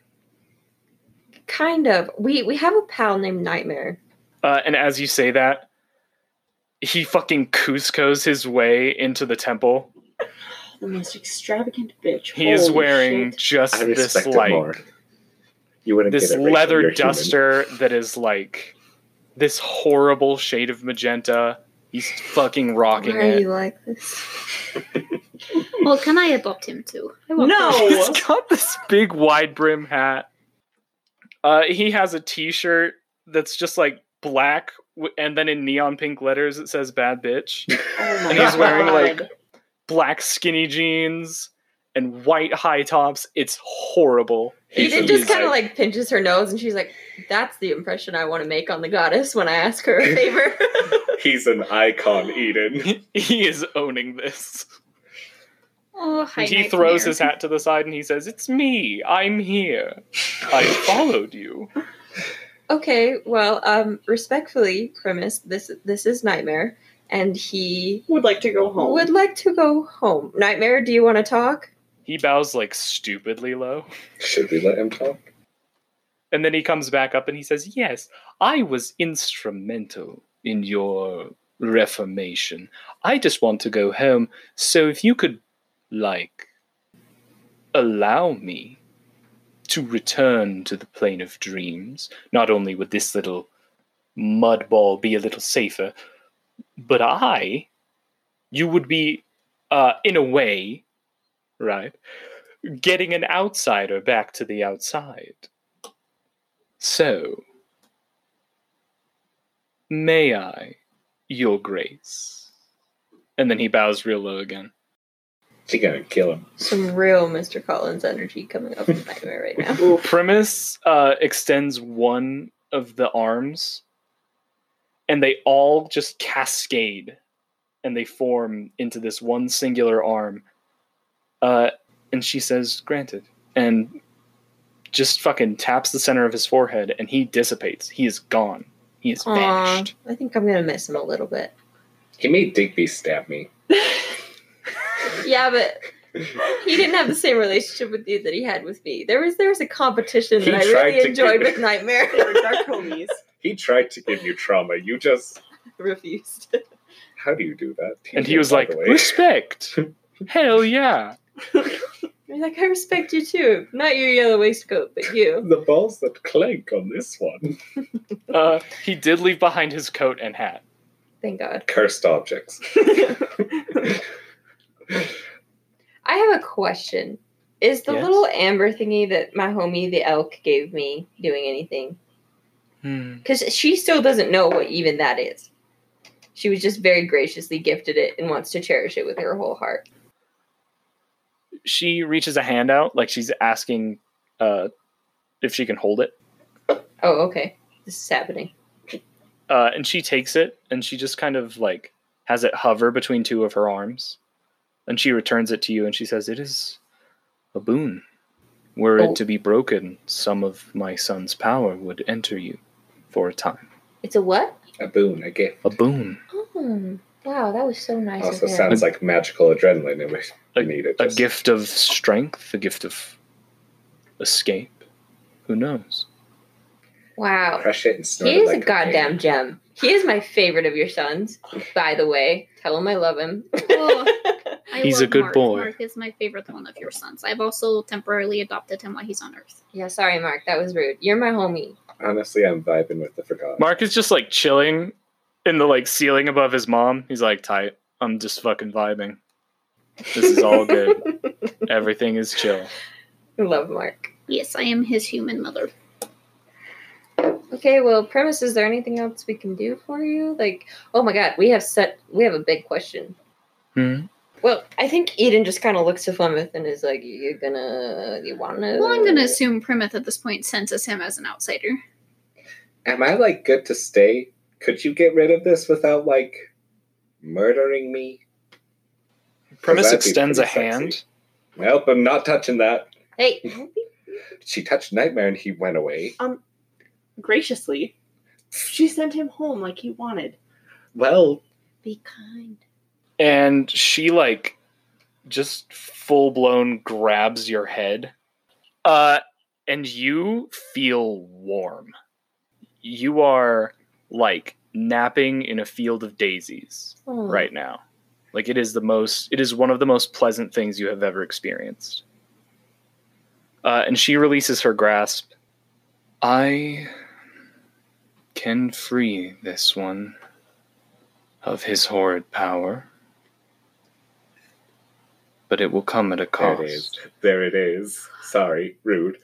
Kind of. We we have a pal named Nightmare. Uh, and as you say that, he fucking Kuzco's his way into the temple. the most extravagant bitch. He is wearing shit. just I this respect like more. You wouldn't this get it, Rachel. leather You're human. duster that is like this horrible shade of magenta. He's fucking rocking Why are it. you like this? [laughs] Well, can I adopt him too? I want No. He's got this big wide brim hat. Uh, he has a T-shirt that's just like black, and then in neon pink letters it says "bad bitch." [laughs] Oh my And he's wearing, like, Black skinny jeans and white high tops. It's horrible. He's Eden just kind of like- like pinches her nose, and she's like, "That's the impression I want to make on the goddess when I ask her a favor." [laughs] He's an icon, Eden. [laughs] he is owning this. Oh, hi, And he Nightmare. throws his hat to the side and he says, "It's me. I'm here. I followed you." Okay, well, um, respectfully, Primus this this is Nightmare, and he would like to go home. would like to go home. Nightmare, do you want to talk? He bows like stupidly low. Should we let him talk? And then he comes back up and he says, Yes, I was instrumental in your reformation. I just want to go home. So if you could, like, allow me to return to the plane of dreams, not only would this little mud ball be a little safer, but I, you would be, uh, in a way, right, getting an outsider back to the outside. So, may I, your grace? And then he bows real low again. She gonna kill him. Some real Mr. Collins energy coming up in Nightmare right now. [laughs] Oof. Primus uh, extends one of the arms, and they all just cascade, and they form into this one singular arm. Uh, and she says, "Granted," and just fucking taps the center of his forehead, and he dissipates. He is gone. He is Aw, vanished. I think I'm gonna miss him a little bit. He made Digby stab me. [laughs] Yeah, but he didn't have the same relationship with you that he had with me. There was there was a competition He that I tried really to enjoyed get- with Nightmare. They were dark homies. [laughs] He tried to give you trauma. You just Refused. how do you do that? And he was by like, the way. "Respect, [laughs] hell yeah." He's like, I respect you too. Not your yellow waistcoat, but you. [laughs] the balls that clank on this one. Uh, he did leave behind his coat and hat. Thank God. Cursed objects. I have a question. Is the Yes? little amber thingy that my homie the elk gave me doing anything? Hmm. Because she still doesn't know what even that is. She was just very graciously gifted it and wants to cherish it with her whole heart. She reaches a hand out, like she's asking uh, if she can hold it. Oh, okay. This is happening. Uh, and she takes it and she just kind of like has it hover between two of her arms. And she returns it to you and she says, It is a boon. Were Oh. it to be broken, some of my son's power would enter you for a time. It's a what? A boon, a gift. A boon. Oh, wow, that was so nice Also of sounds like magical adrenaline. It was A, needed. a just- gift of strength, a gift of escape. Who knows? Wow. Crush it and snort He it is like a goddamn cocaine. gem. He is my favorite of your sons, by the way. Tell him I love him. [laughs] [laughs] I He's a good Mark. boy. Mark is my favorite one of your sons. I've also temporarily adopted him while he's on Earth. yeah, sorry, Mark. That was rude. You're my homie. Honestly, I'm vibing with the forgotten. Mark is just like chilling in the like ceiling above his mom. He's like tight. I'm just fucking vibing. This is all good. [laughs] Everything is chill. I love Mark. Yes, I am his human mother. Okay, well, Primus, is there anything else we can do for you? Like, oh my god, we have set we have a big question. Hmm. Well, I think Eden just kind of looks to Flemeth and is like, "You're gonna, you wanna?" Well, I'm going to assume Primeth at this point senses him as an outsider. Am I like good to stay? Could you get rid of this without like murdering me? Primus extends a sexy. hand. Nope, I'm not touching that. Hey, [laughs] She touched Nightmare and he went away. Um, graciously, she sent him home like he wanted. Well, be kind. And she like just full blown grabs your head uh and you feel warm. You are like napping in a field of daisies Oh. right now. Like it is the most it is one of the most pleasant things you have ever experienced. Uh, and she releases her grasp. I can free this one of his horrid power, but it will come at a There cost. it is. There it is. Sorry, rude.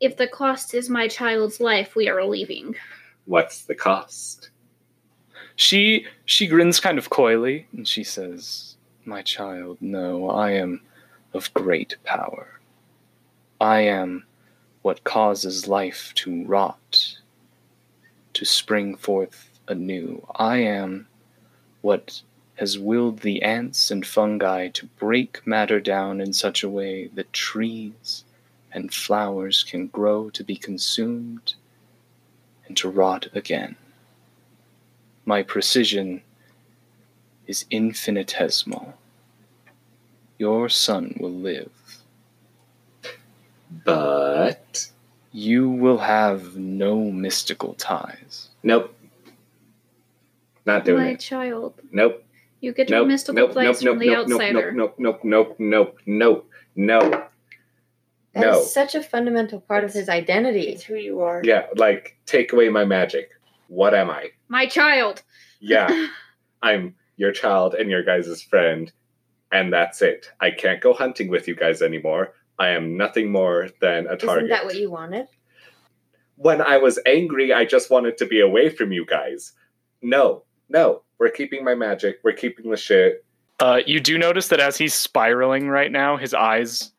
If the cost is my child's life, we are leaving. What's the cost? She she grins kind of coyly and she says, "My child, no, I am of great power. I am what causes life to rot, to spring forth anew. I am what has willed the ants and fungi to break matter down in such a way that trees and flowers can grow to be consumed and to rot again. My precision is infinitesimal. Your son will live. But You will have no mystical ties. nope. Not doing it. my it. child. Nope. You get your Nope. mystical Nope. place Nope. from Nope. the Nope. Nope. outsider. Nope. Nope. Nope. Nope. Nope. No. No. That is No. such a fundamental part of his identity. It's who you are. Yeah. Like take away my magic. What am I? My child. Yeah. [laughs] I'm your child and your guys' friend, and that's it. I can't go hunting with you guys anymore. I am nothing more than a target. Isn't that what you wanted? when I was angry, I just wanted to be away from you guys. No, no, we're keeping my magic. We're keeping the shit. Uh, you do notice that as he's spiraling right now, his eyes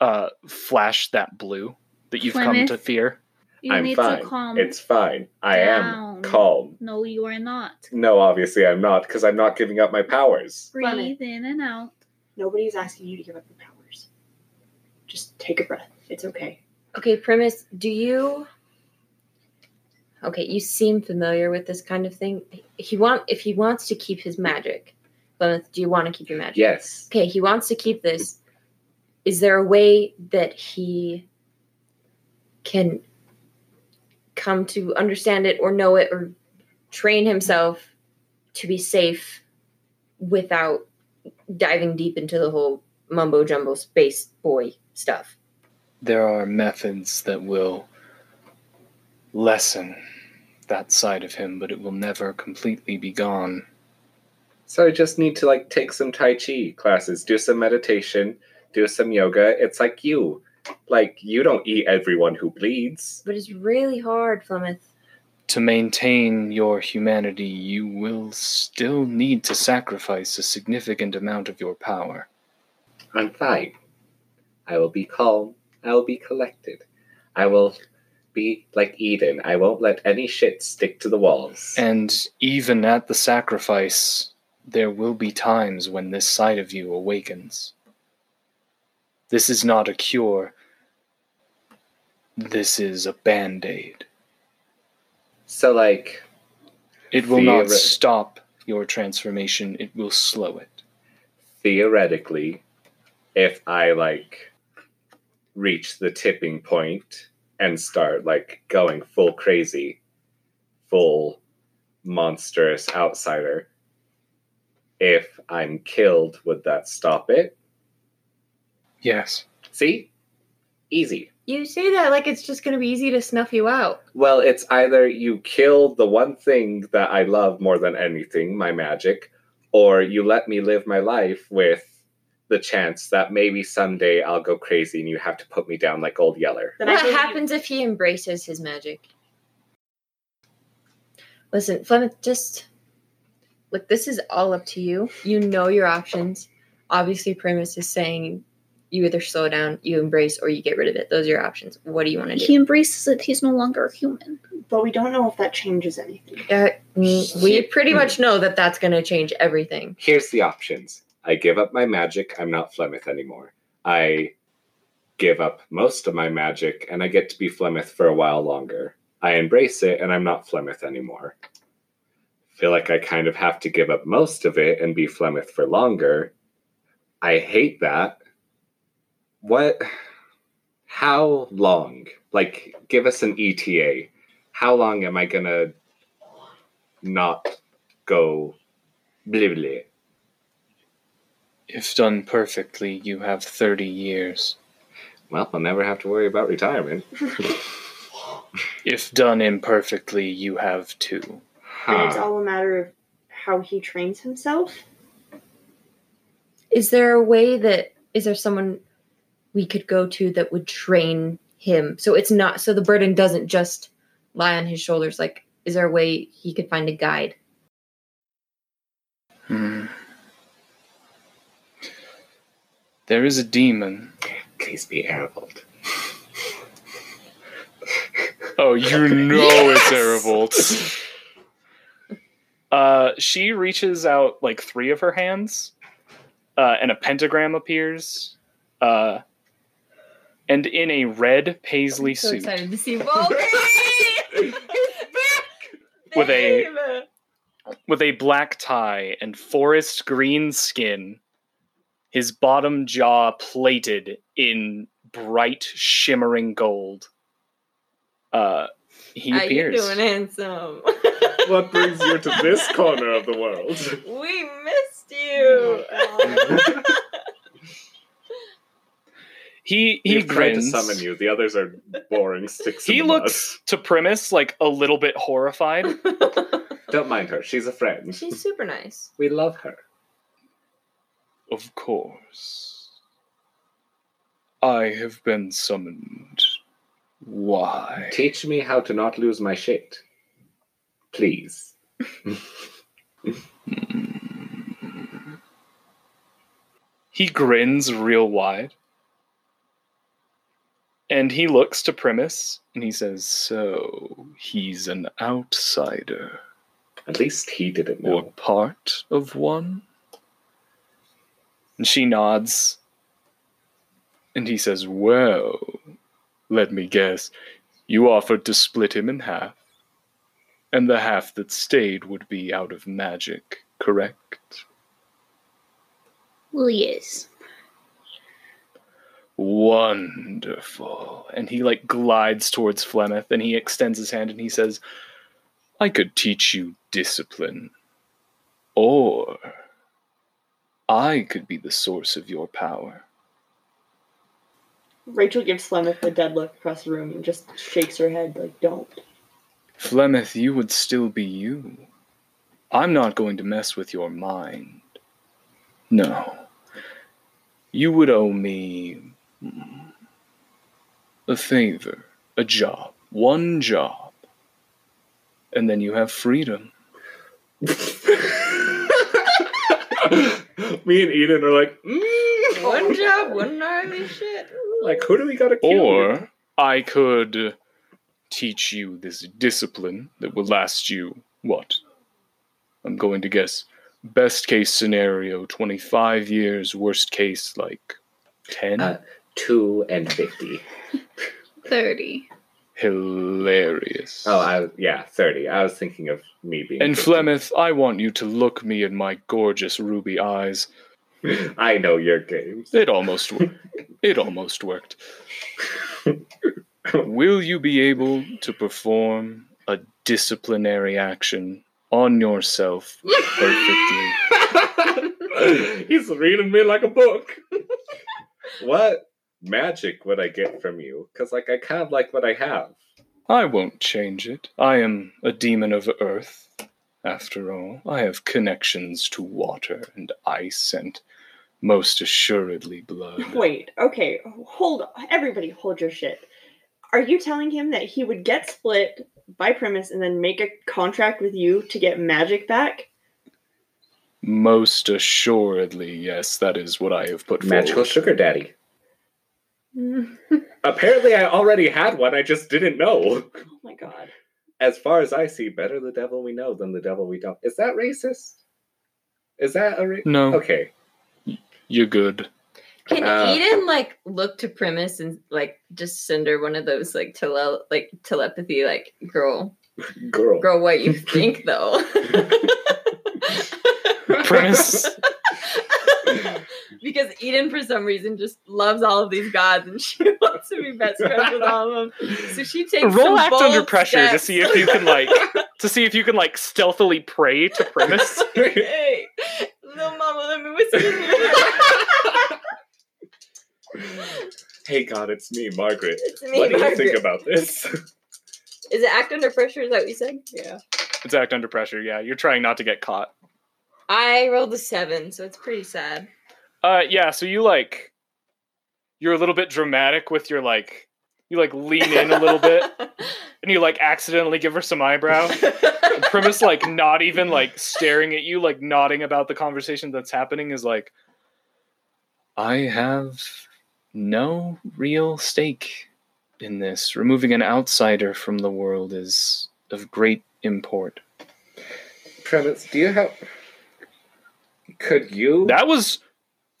uh, flash that blue that you've come to fear. You I'm need fine. to calm. It's fine. I down. am calm. No, you are not. No, obviously I'm not, because I'm not giving up my powers. Breathe Flemeth. in and out. Nobody's asking you to give up your powers. Just take a breath. It's okay. Okay, Primus, do you Okay, you seem familiar with this kind of thing. He want if he wants to keep his magic. Flemeth, do you want to keep your magic? Yes. Okay, he wants to keep this. Is there a way that he can come to understand it or know it or train himself to be safe without diving deep into the whole mumbo jumbo space boy stuff? There are methods that will lessen that side of him, but it will never completely be gone. So I just need to like take some Tai Chi classes, do some meditation, do some yoga. It's like you. Like you don't eat everyone who bleeds. But it's really hard, Flemeth. To maintain your humanity, you will still need to sacrifice a significant amount of your power. I'm fine. I will be calm. I will be collected. I will be like Eden. I won't let any shit stick to the walls. And even at the sacrifice, there will be times when this side of you awakens. This is not a cure. This is a band aid. so like It will not stop your transformation, it will slow it. theoretically, if I like reach the tipping point and start like going full crazy, full monstrous outsider, if I'm killed, would that stop it? Yes. See? Easy. You say that like it's just going to be easy to snuff you out. Well, it's either you kill the one thing that I love more than anything, my magic, or you let me live my life with the chance that maybe someday I'll go crazy and you have to put me down like old Yeller. Then what believe- happens if he embraces his magic? Listen, Flemeth, just look. This is all up to you. You know your options. Obviously, Primus is saying you either slow down, you embrace, or you get rid of it. Those are your options. What do you want to do? He embraces it. He's no longer a human. But we don't know if that changes anything. Uh, we pretty much know that that's going to change everything. Here's the options I give up my magic, I'm not Flemeth anymore. I give up most of my magic, and I get to be Flemeth for a while longer. I embrace it, and I'm not Flemeth anymore. Feel like I kind of have to give up most of it and be Flemeth for longer. I hate that. What? How long? Like, give us an ETA. How long am I gonna not go blah blah? If done perfectly, you have 30 years. Well, I'll never have to worry about retirement. [laughs] If done imperfectly, you have to. And it's all a matter of how he trains himself. Is there a way that is there someone we could go to that would train him? So it's not so the burden doesn't just lie on his shoulders. Like, is there a way he could find a guide? There is a demon. Please be Aravolt. Oh, you know it's Aravolt. Uh, she reaches out like three of her hands, uh, and a pentagram appears. Uh, and in a red paisley so suit, excited to see Valkyrie! He's back! With a- with a black tie and forest green skin, his bottom jaw plated in bright, shimmering gold. Uh, he How you appears. doing, handsome? [laughs] What brings you to this corner of the world? [laughs] we missed you. Oh, [laughs] He he We've tried to grins. summon you. The others are boring sticks. He in the mud. looks to Primus like a little bit horrified. Don't mind her. She's a friend. She's super nice. We love her. Of course. I have been summoned. Why? Teach me how to not lose my shit. Please. [laughs] He grins real wide. And he looks to Primus and he says, So he's an outsider At least he didn't or part of one? And she nods. And he says, Well, let me guess. You offered to split him in half. And the half that stayed would be out of magic, correct? Well, yes. Wonderful. And he like glides towards Flemeth and he extends his hand and he says, I could teach you discipline. Or I could be the source of your power. Rachel gives Flemeth a dead look across the room and just shakes her head like, "Don't." Flemeth, you would still be you. I'm not going to mess with your mind. No. You would owe me a favor, a job, one job. And then you have freedom. [laughs] [laughs] Me and Eden are like, mm. One job, one gnarly shit. [laughs] Like, who do we gotta kill? Or I could teach you this discipline that will last you, what? I'm going to guess best case scenario 25 years, worst case like 10. Uh, two and fifty. [laughs] 30. Hilarious. Oh, I yeah, thirty. I was thinking of me being. and 50. Flemeth, I want you to look me in my gorgeous ruby eyes. [laughs] I know your games. It almost worked. it almost worked. Will you be able to perform a disciplinary action on yourself perfectly? [laughs] He's reading me like a book. [laughs] what magic would I get from you? Because like I kind of like what I have. I won't change it. I am a demon of earth, after all. I have connections to water and ice and most assuredly blood. Wait, okay, hold everybody hold your shit. Are you telling him that he would get split by Primus and then make a contract with you to get magic back? Most assuredly, yes, that is what I have put Magical forward. sugar daddy. [laughs] Apparently, I already had one. I just didn't know. Oh my god. As far as I see, better the devil we know than the devil we don't. Is that racist? Is that a ra- No, okay? you're good. Can Uh, Eden like look to Primus and like just send her one of those like tele like telepathy like girl Girl. girl what you think though? [laughs] [laughs] Primus. Because Eden for some reason just loves all of these gods and she [laughs] wants to be best friends with all of them. So she takes Roll some act under bold pressure to see if you can like [laughs] to see if you can like stealthily pray to Primus. [laughs] hey, little mama, let me whisper in your hey God, it's me, Margaret. It's me, what do you think about this? Is it act under pressure? Is that what you said? Yeah. It's act under pressure. Yeah, you're trying not to get caught. I rolled a seven, so it's pretty sad. Uh, yeah. So you like, you're a little bit dramatic with your like, you like lean in a little bit, [laughs] and you like accidentally give her some eyebrow. And Primus like not even like staring at you, like nodding about the conversation that's happening is like, I have no real stake in this. Removing an outsider from the world is of great import. Primus, do you have. Could you. That was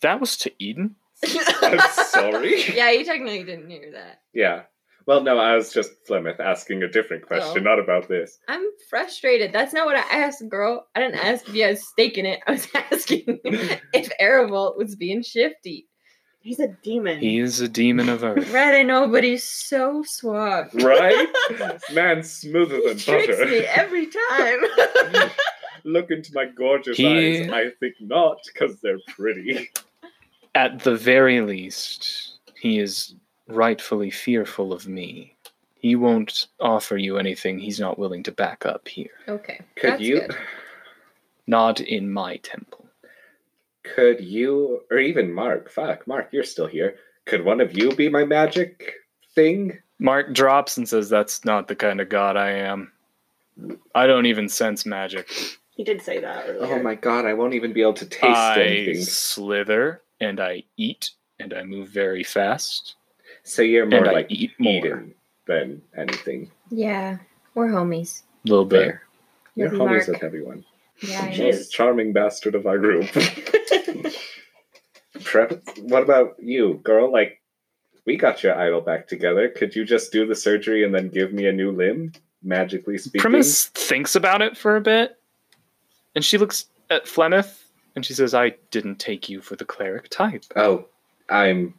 that was to Eden. [laughs] I'm sorry. yeah, you technically didn't hear that. Yeah. Well, no, I was just Flemeth asking a different oh. question, Oh. not about this. I'm frustrated. That's not what I asked, girl. I didn't ask if you had a stake in it. I was [laughs] asking if Aravolt was being shifty. He's a demon. He is a demon of earth. Right, I know, but he's so suave. Right? [laughs] Man, smoother He than tricks butter. me every time. Look into my gorgeous He- eyes. I think not, because they're pretty. At the very least, he is rightfully fearful of me. He won't offer you anything he's not willing to back up here. okay. Could that's you good. Not in my temple. could you or even Mark, fuck, Mark, you're still here. Could one of you be my magic thing? Mark drops and says, That's not the kind of god I am. I don't even sense magic. He did say that earlier. Oh my god, I won't even be able to taste I anything. slither and I eat and I move very fast So you're more and I like eat more. Eden than anything. Yeah, we're homies. A little bit. Fair. You're Love homies Mark. with everyone. Yeah, I is. Most charming bastard of our group. [laughs] Prep, what about you, girl? Like, we got your idol back together. Could you just do the surgery and then give me a new limb? Magically speaking. Primus thinks about it for a bit, and she looks at Flemeth and she says, I didn't take you for the cleric type. Oh, I'm.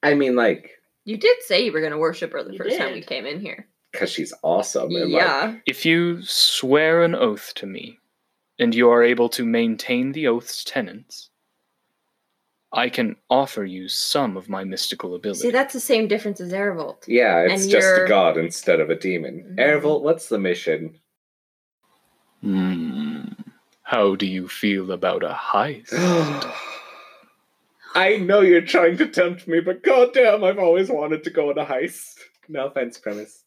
I mean, like, You did say you were going to worship her the You first time did. we came in here. because she's awesome. And, like, Yeah. If you swear an oath to me, and you are able to maintain the oath's tenets, I can offer you some of my mystical ability. See, that's the same difference as Aravolt. yeah, it's And just a you're- god instead of a demon. Mhm. Ervolt, what's the mission? Hmm. How do you feel about a heist? [sighs] I know you're trying to tempt me, but goddamn, I've always wanted to go on a heist. No offense, Primus.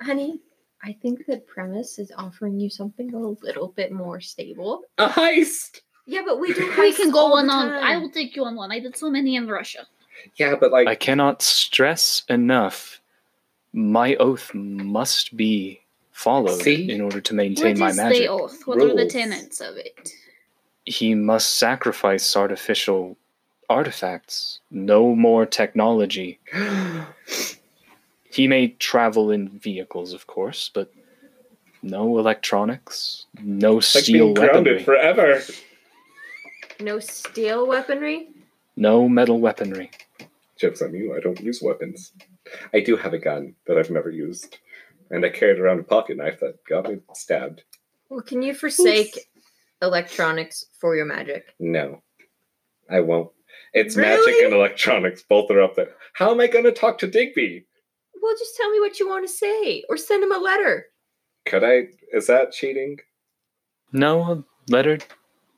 Honey, I think that Primus is offering you something a little bit more stable. A heist. Yeah, but we do [laughs] We can go all on the I will take you on one. I did so many in Russia. Yeah, but like, I cannot stress enough. My oath must be followed See? in order to maintain What my is magic. the oath? What are the tenets of it? he must sacrifice artificial artifacts. No more technology. [gasps] He may travel in vehicles, of course, but no electronics, no like steel being grounded weaponry, forever. No steel weaponry? no metal weaponry. Jokes on you, I don't use weapons. I do have a gun that I've never used. And I carried around a pocket knife that got me stabbed. Well, can you forsake electronics for your magic? No, I won't. It's Really? magic and electronics. Both are up there. How am I going to talk to Digby? Well, just tell me what you want to say, or send him a letter. Could I? Is that cheating? No, letter,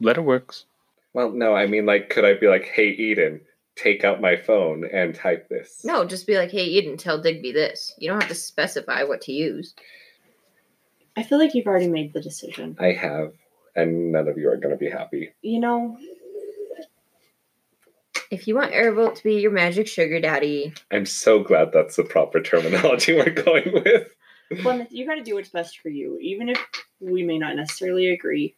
letter works. Well, no, I mean, like, could I be like, hey, Eden, take out my phone and type this? No, just be like, "Hey, Eden, tell Digby this." You don't have to specify what to use. I feel like you've already made the decision. I have, and none of you are going to be happy. You know, If you want Airvolt to be your magic sugar daddy, I'm so glad that's the proper terminology [laughs] we're going with. Flemeth, you got to do what's best for you, even if we may not necessarily agree.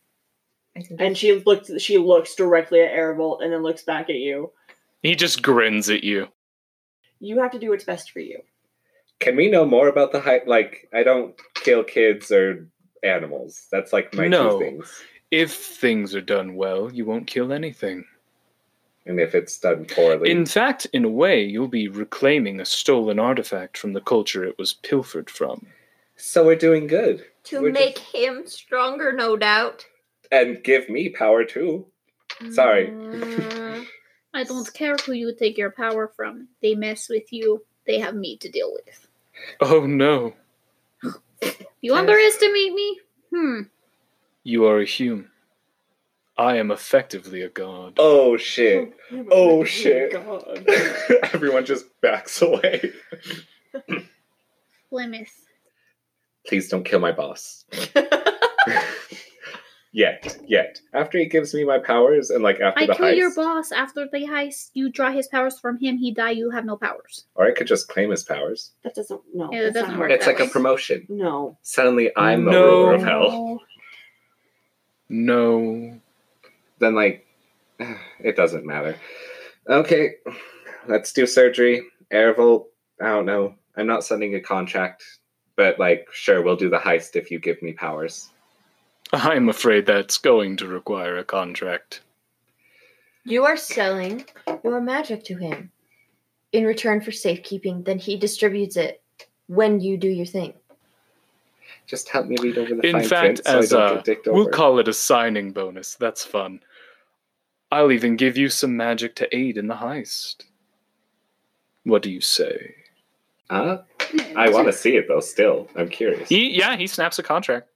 I think. And she looks, she looks directly at Airvolt and then looks back at you. He just grins at you. You have to do what's best for you. Can we know more about the hype? Like, I don't kill kids or animals. That's like my No. two things. If things are done well, you won't kill anything. And if it's done poorly, In fact, in a way, you'll be reclaiming a stolen artifact from the culture it was pilfered from. so we're doing good. to We're make just- him stronger, no doubt. and give me power too. Sorry. Mm. I don't care who you take your power from. They mess with you. They have me to deal with. Oh no. You underestimate me? Hmm. You are a human. I am effectively a god. Oh shit. Oh, shit. God. [laughs] Everyone just backs away. Flemeth. Please don't kill my boss. [laughs] yet, yet. After he gives me my powers and like after I the kill heist. your boss after the heist. You draw his powers from him. He die. You have no powers. Or I could just claim his powers. That doesn't. No, Yeah, that's that not doesn't work It's like a promotion. No. Suddenly I'm the ruler of hell. No. Then like [sighs] it doesn't matter. Okay, let's do surgery. Aravolt, I don't know. I'm not sending a contract, but like sure we'll do the heist if you give me powers. I'm afraid that's going to require a contract. You are selling your magic to him in return for safekeeping. Then he distributes it when you do your thing. Just help me read over the In fine fact, print so I as don't a, get dicked we'll over. call it a signing bonus. That's fun. I'll even give you some magic to aid in the heist. What do you say? Huh? I want to see it though. Still, I'm curious. He, yeah, he snaps a contract.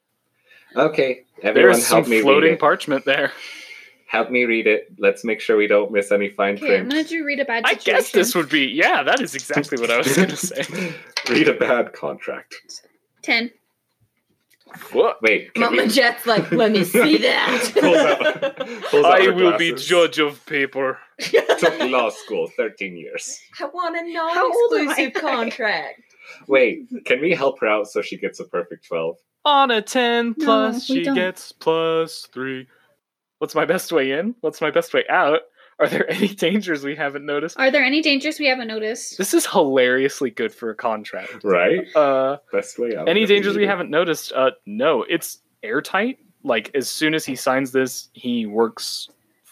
Okay, everyone, There's some help me read floating it. parchment there. help me read it. Let's make sure we don't miss any fine Okay, I'm print. gonna do read a bad I situation. guess this would be. Yeah, that is exactly what I was going to say. [laughs] [laughs] read a bad contract. ten. What? Wait, can Mama we- Jet's like, let me see [laughs] that. Pulls out- pulls out I her will be glasses. judge of paper. Took law school, 13 years. I want a How old am I? non-exclusive contract. Wait, can we help her out so she gets a perfect 12? On a 10 No, plus, we she don't. gets plus 3. What's my best way in? What's my best way out? Are there [laughs] any dangers we haven't noticed? Are there any dangers we haven't noticed? This is hilariously good for a contract. Right? Uh, Best way out. any dangers we haven't noticed? Uh, no, it's airtight. Like as soon as he signs this, he works.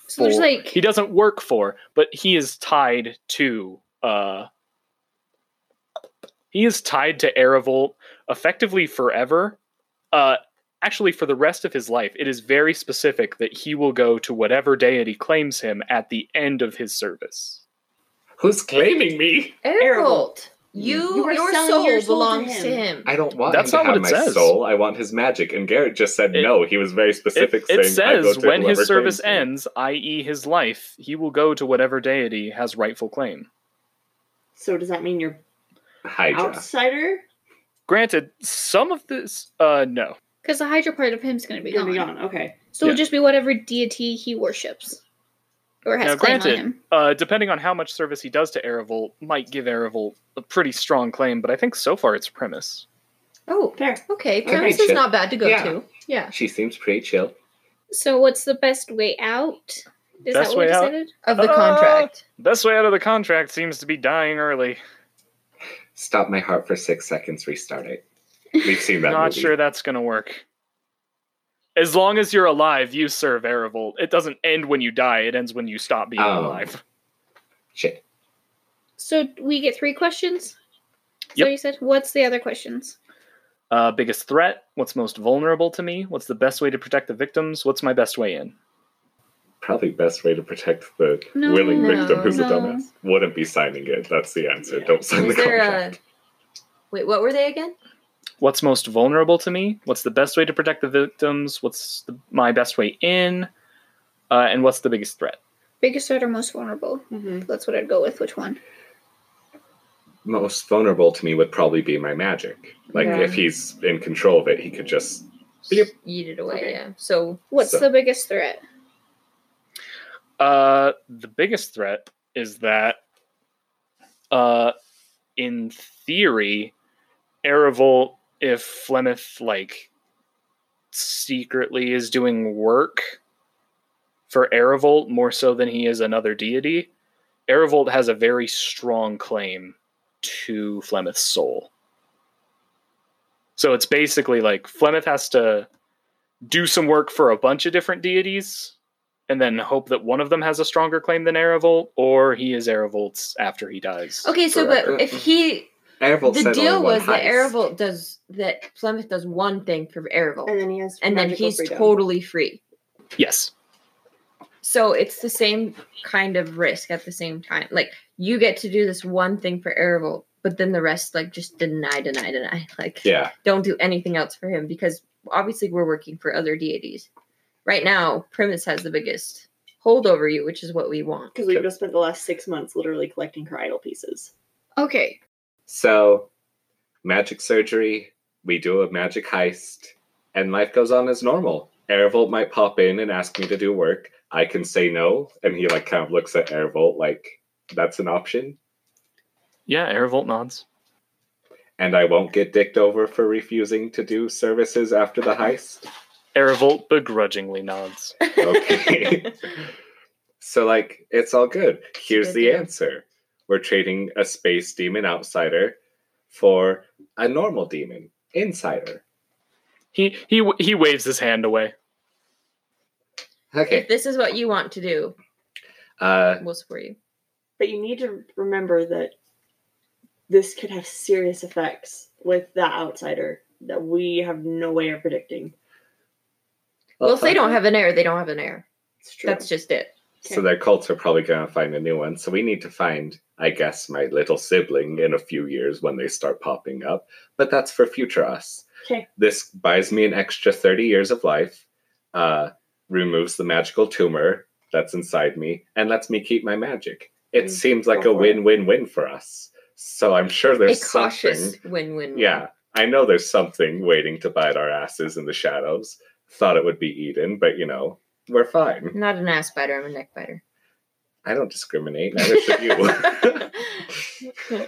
So there's for- like he doesn't work for, but he is tied to. uh He is tied to Aravolt effectively forever. Uh, actually, for the rest of his life, it is very specific that he will go to whatever deity claims him at the end of his service. Who's claiming me? Aravolt. You, You your selling soul your soul to belongs him. to him. I don't want That's him to not have what my it says. soul. I want his magic. And Garrett just said It- no. He was very It, specific it saying I go says to when his service ends, i.e., his life, he will go to whatever deity has rightful claim. So does that mean you're Hydra. outsider? Granted, some of this, uh, no. because the Hydra part of him's gonna be You're gone. gonna be gone. Okay. So Yeah. it'll just be whatever deity he worships or has Now, claim on granted, him. uh, depending on how much service he does to Aravolt, might give Aravolt a pretty strong claim, but I think so far it's Primus. Oh, Fair. okay. Okay, Primus is chill. not bad to go Yeah. to. Yeah. She seems pretty chill. So what's the best way out? Is Best that what way we out? decided? Of the Uh, contract. Best way out of the contract seems to be dying early. Stop my heart for six seconds, restart it. We've seen that [laughs] Not movie. sure that's gonna work. As long as you're alive, you serve Aravolt. It doesn't end when you die, it ends when you stop being Oh. alive. Shit. So we get three questions. Yep. So you said, what's the other questions? Uh, biggest threat? What's most vulnerable to me? What's the best way to protect the victims? What's my best way in? Probably best way to protect the No, willing No, victim who's no. a dumbass. Wouldn't be signing it. That's the answer. Yeah. Don't sign Was the there a. contract. Wait, what were they again? What's most vulnerable to me? What's the best way to protect the victims? What's the, my best way in? Uh, and what's the biggest threat? Biggest threat or most vulnerable? Mm-hmm. That's what I'd go with. Which one? Most vulnerable to me would probably be my magic. Like Yeah. if he's in control of it, he could just Eat it away, Okay. yeah. So, What's So- the biggest threat? Uh, the biggest threat is that, uh, in theory, Aravolt, if Flemeth like secretly is doing work for Aravolt more so than he is another deity, Aravolt has a very strong claim to Flemeth's soul. So it's basically like Flemeth has to do some work for a bunch of different deities and then hope that one of them has a stronger claim than Aravolt, or he is Aravolt's after he dies. okay, so, forever. but if he. Aravolt the deal only one was that heist. Aravolt does. That Flemeth does one thing for Aravolt. And then he has and then he's freedom. totally free. yes, So it's the same kind of risk at the same time. Like you get to do this one thing for Aravolt, but then the rest like just deny, deny, deny. [laughs] Like Yeah. don't do anything else for him because obviously we're working for other deities. Right now, Primus has the biggest hold over you, which is what we want. Because we've just spent the last six months literally collecting her idol pieces. Okay. So, magic surgery, we do a magic heist, and life goes on as normal. Aravolt might pop in and ask me to do work. I can say no, and he like kind of looks at Aravolt like that's an option, Yeah, Aravolt nods. and I won't get dicked over for refusing to do services after the [laughs] heist. Aravolt begrudgingly nods. Okay. [laughs] so like it's all good. Here's good the deal. answer. We're trading a space demon outsider for a normal demon insider. He he he waves his hand away. Okay. If this is what you want to do, Uh we'll support you. But you need to remember that this could have serious effects with that outsider that we have no way of predicting. Well, if they don't have an heir, they don't have an heir. It's true. That's just it. So their cults are probably going to find a new one. So we need to find, I guess, my little sibling in a few years when they start popping up. But that's for future us. Okay. This buys me an extra 30 years of life, uh, removes the magical tumor that's inside me, and lets me keep my magic. It Mm, seems like a win win win for us. So I'm sure there's a cautious something. win-win. Yeah, I know there's something waiting to bite our asses in the shadows. Thought it would be Eden, but you know, we're fine. Not an ass biter. I'm a neck biter. I don't discriminate. Neither should you. [laughs]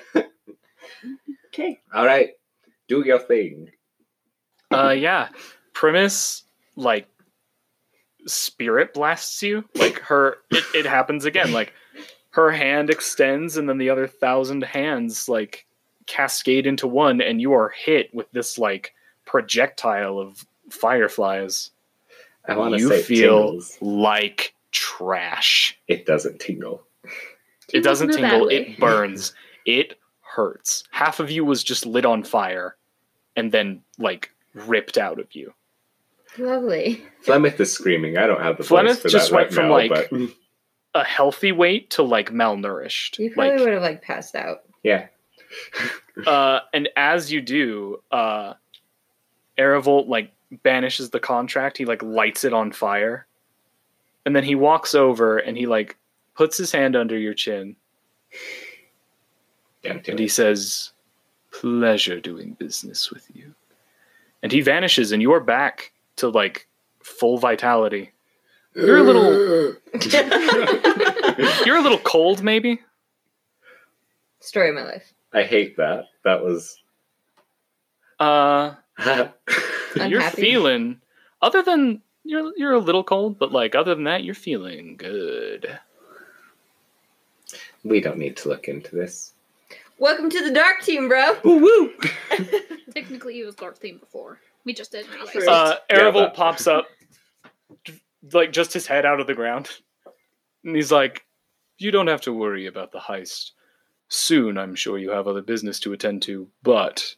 okay. All right, do your thing. Uh yeah. Primus like spirit blasts you. Like her it, it happens again. Like her hand extends and then the other thousand hands like cascade into one and you are hit with this like projectile of fireflies. I want to You say feel tingles. like trash. It doesn't tingle. It doesn't in a bad tingle, it burns. It hurts. Half of you was just lit on fire and then like ripped out of you. Lovely. Flemeth is screaming. I don't have the Flemeth voice for just that went right from, now, like- but A healthy weight to like malnourished. You probably Like would have like passed out. yeah, [laughs] uh and as you do, uh Aravolt like banishes the contract, he like lights it on fire. And then he walks over and he like puts his hand under your chin don't and it. he says, Pleasure doing business with you. And he vanishes and you are back to like full vitality. You're a little [laughs] you're a little cold maybe. Story of my life. I hate that. That was. Uh [laughs] I you're Unhappy. feeling other than you're you're a little cold, but like other than that, you're feeling good. we don't need to look into this. Welcome to the dark team, bro. Woo woo! [laughs] Technically, it was Dark team before. We just didn't realize. True. it. Uh Yeah, pops up like just his head out of the ground. And he's like, You don't have to worry about the heist. Soon I'm sure you have other business to attend to, but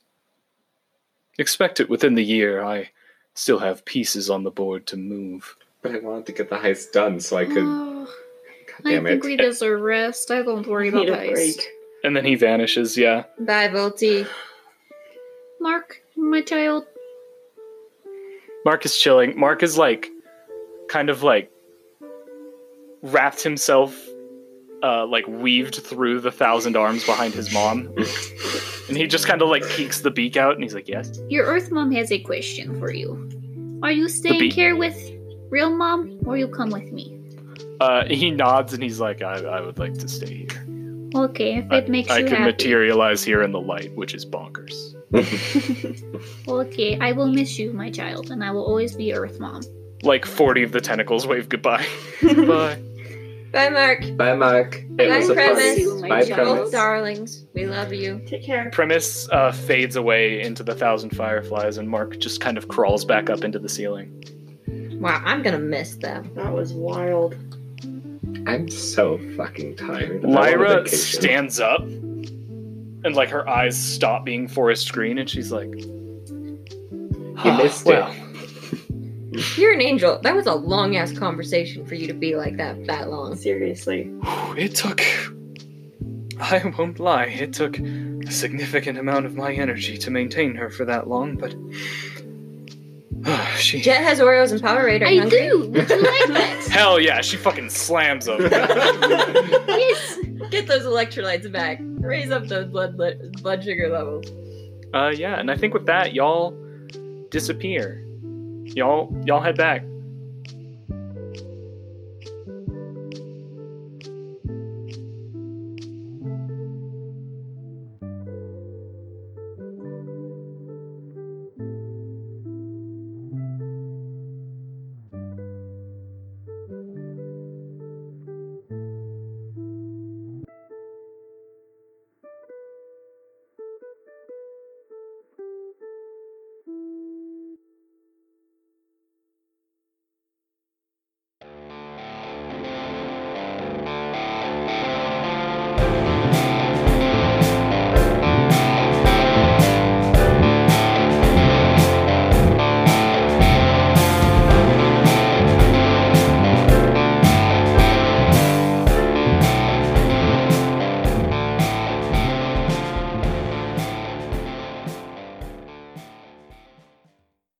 expect it within the year. I still have pieces on the board to move. But I wanted to get the heist done so I could. Oh, [sighs] God I damn think it! we deserve rest. I don't worry about Need a heist. break. And then he vanishes, yeah. Bye, Volty. Mark, my child. Mark is chilling. Mark is like, kind of like, wrapped himself, uh, like weaved through the thousand arms behind his mom, and he just kind of like peeks the beak out, and he's like, "Yes." Your Earth Mom has a question for you. Are you staying here with real mom, or you come with me? Uh, he nods and he's like, "I, I would like to stay here. Okay, if I, it makes I you can happy. materialize here in the light, which is bonkers." [laughs] Okay, I will miss you, my child, and I will always be Earth Mom. Like forty of the tentacles wave goodbye. [laughs] Bye. Bye, Mark. Bye, Mark. It Bye, was a Primus. party. You, my Bye, child. Both Primus. darlings. We love you. Take care. Primus uh, fades away into the thousand fireflies, and Mark just kind of crawls back up into the ceiling. Wow, I'm gonna miss them. That was wild. I'm so fucking tired. I want a Lyra stands up and like her eyes stop being forest green and she's like You missed well, it. You're an angel. That was a long ass conversation for you to be like that that long. Seriously. It took. [laughs] I won't lie, it took a significant amount of my energy to maintain her for that long, but. [sighs] she. Jet has Oreos and Powerade. Are you I hungry? do. Would you like that? [laughs] Hell yeah, she fucking slams them. [laughs] yes. Get those electrolytes back. Raise up those blood blood sugar levels. uh, yeah, and I think with that, y'all disappear. Y'all, y'all head back.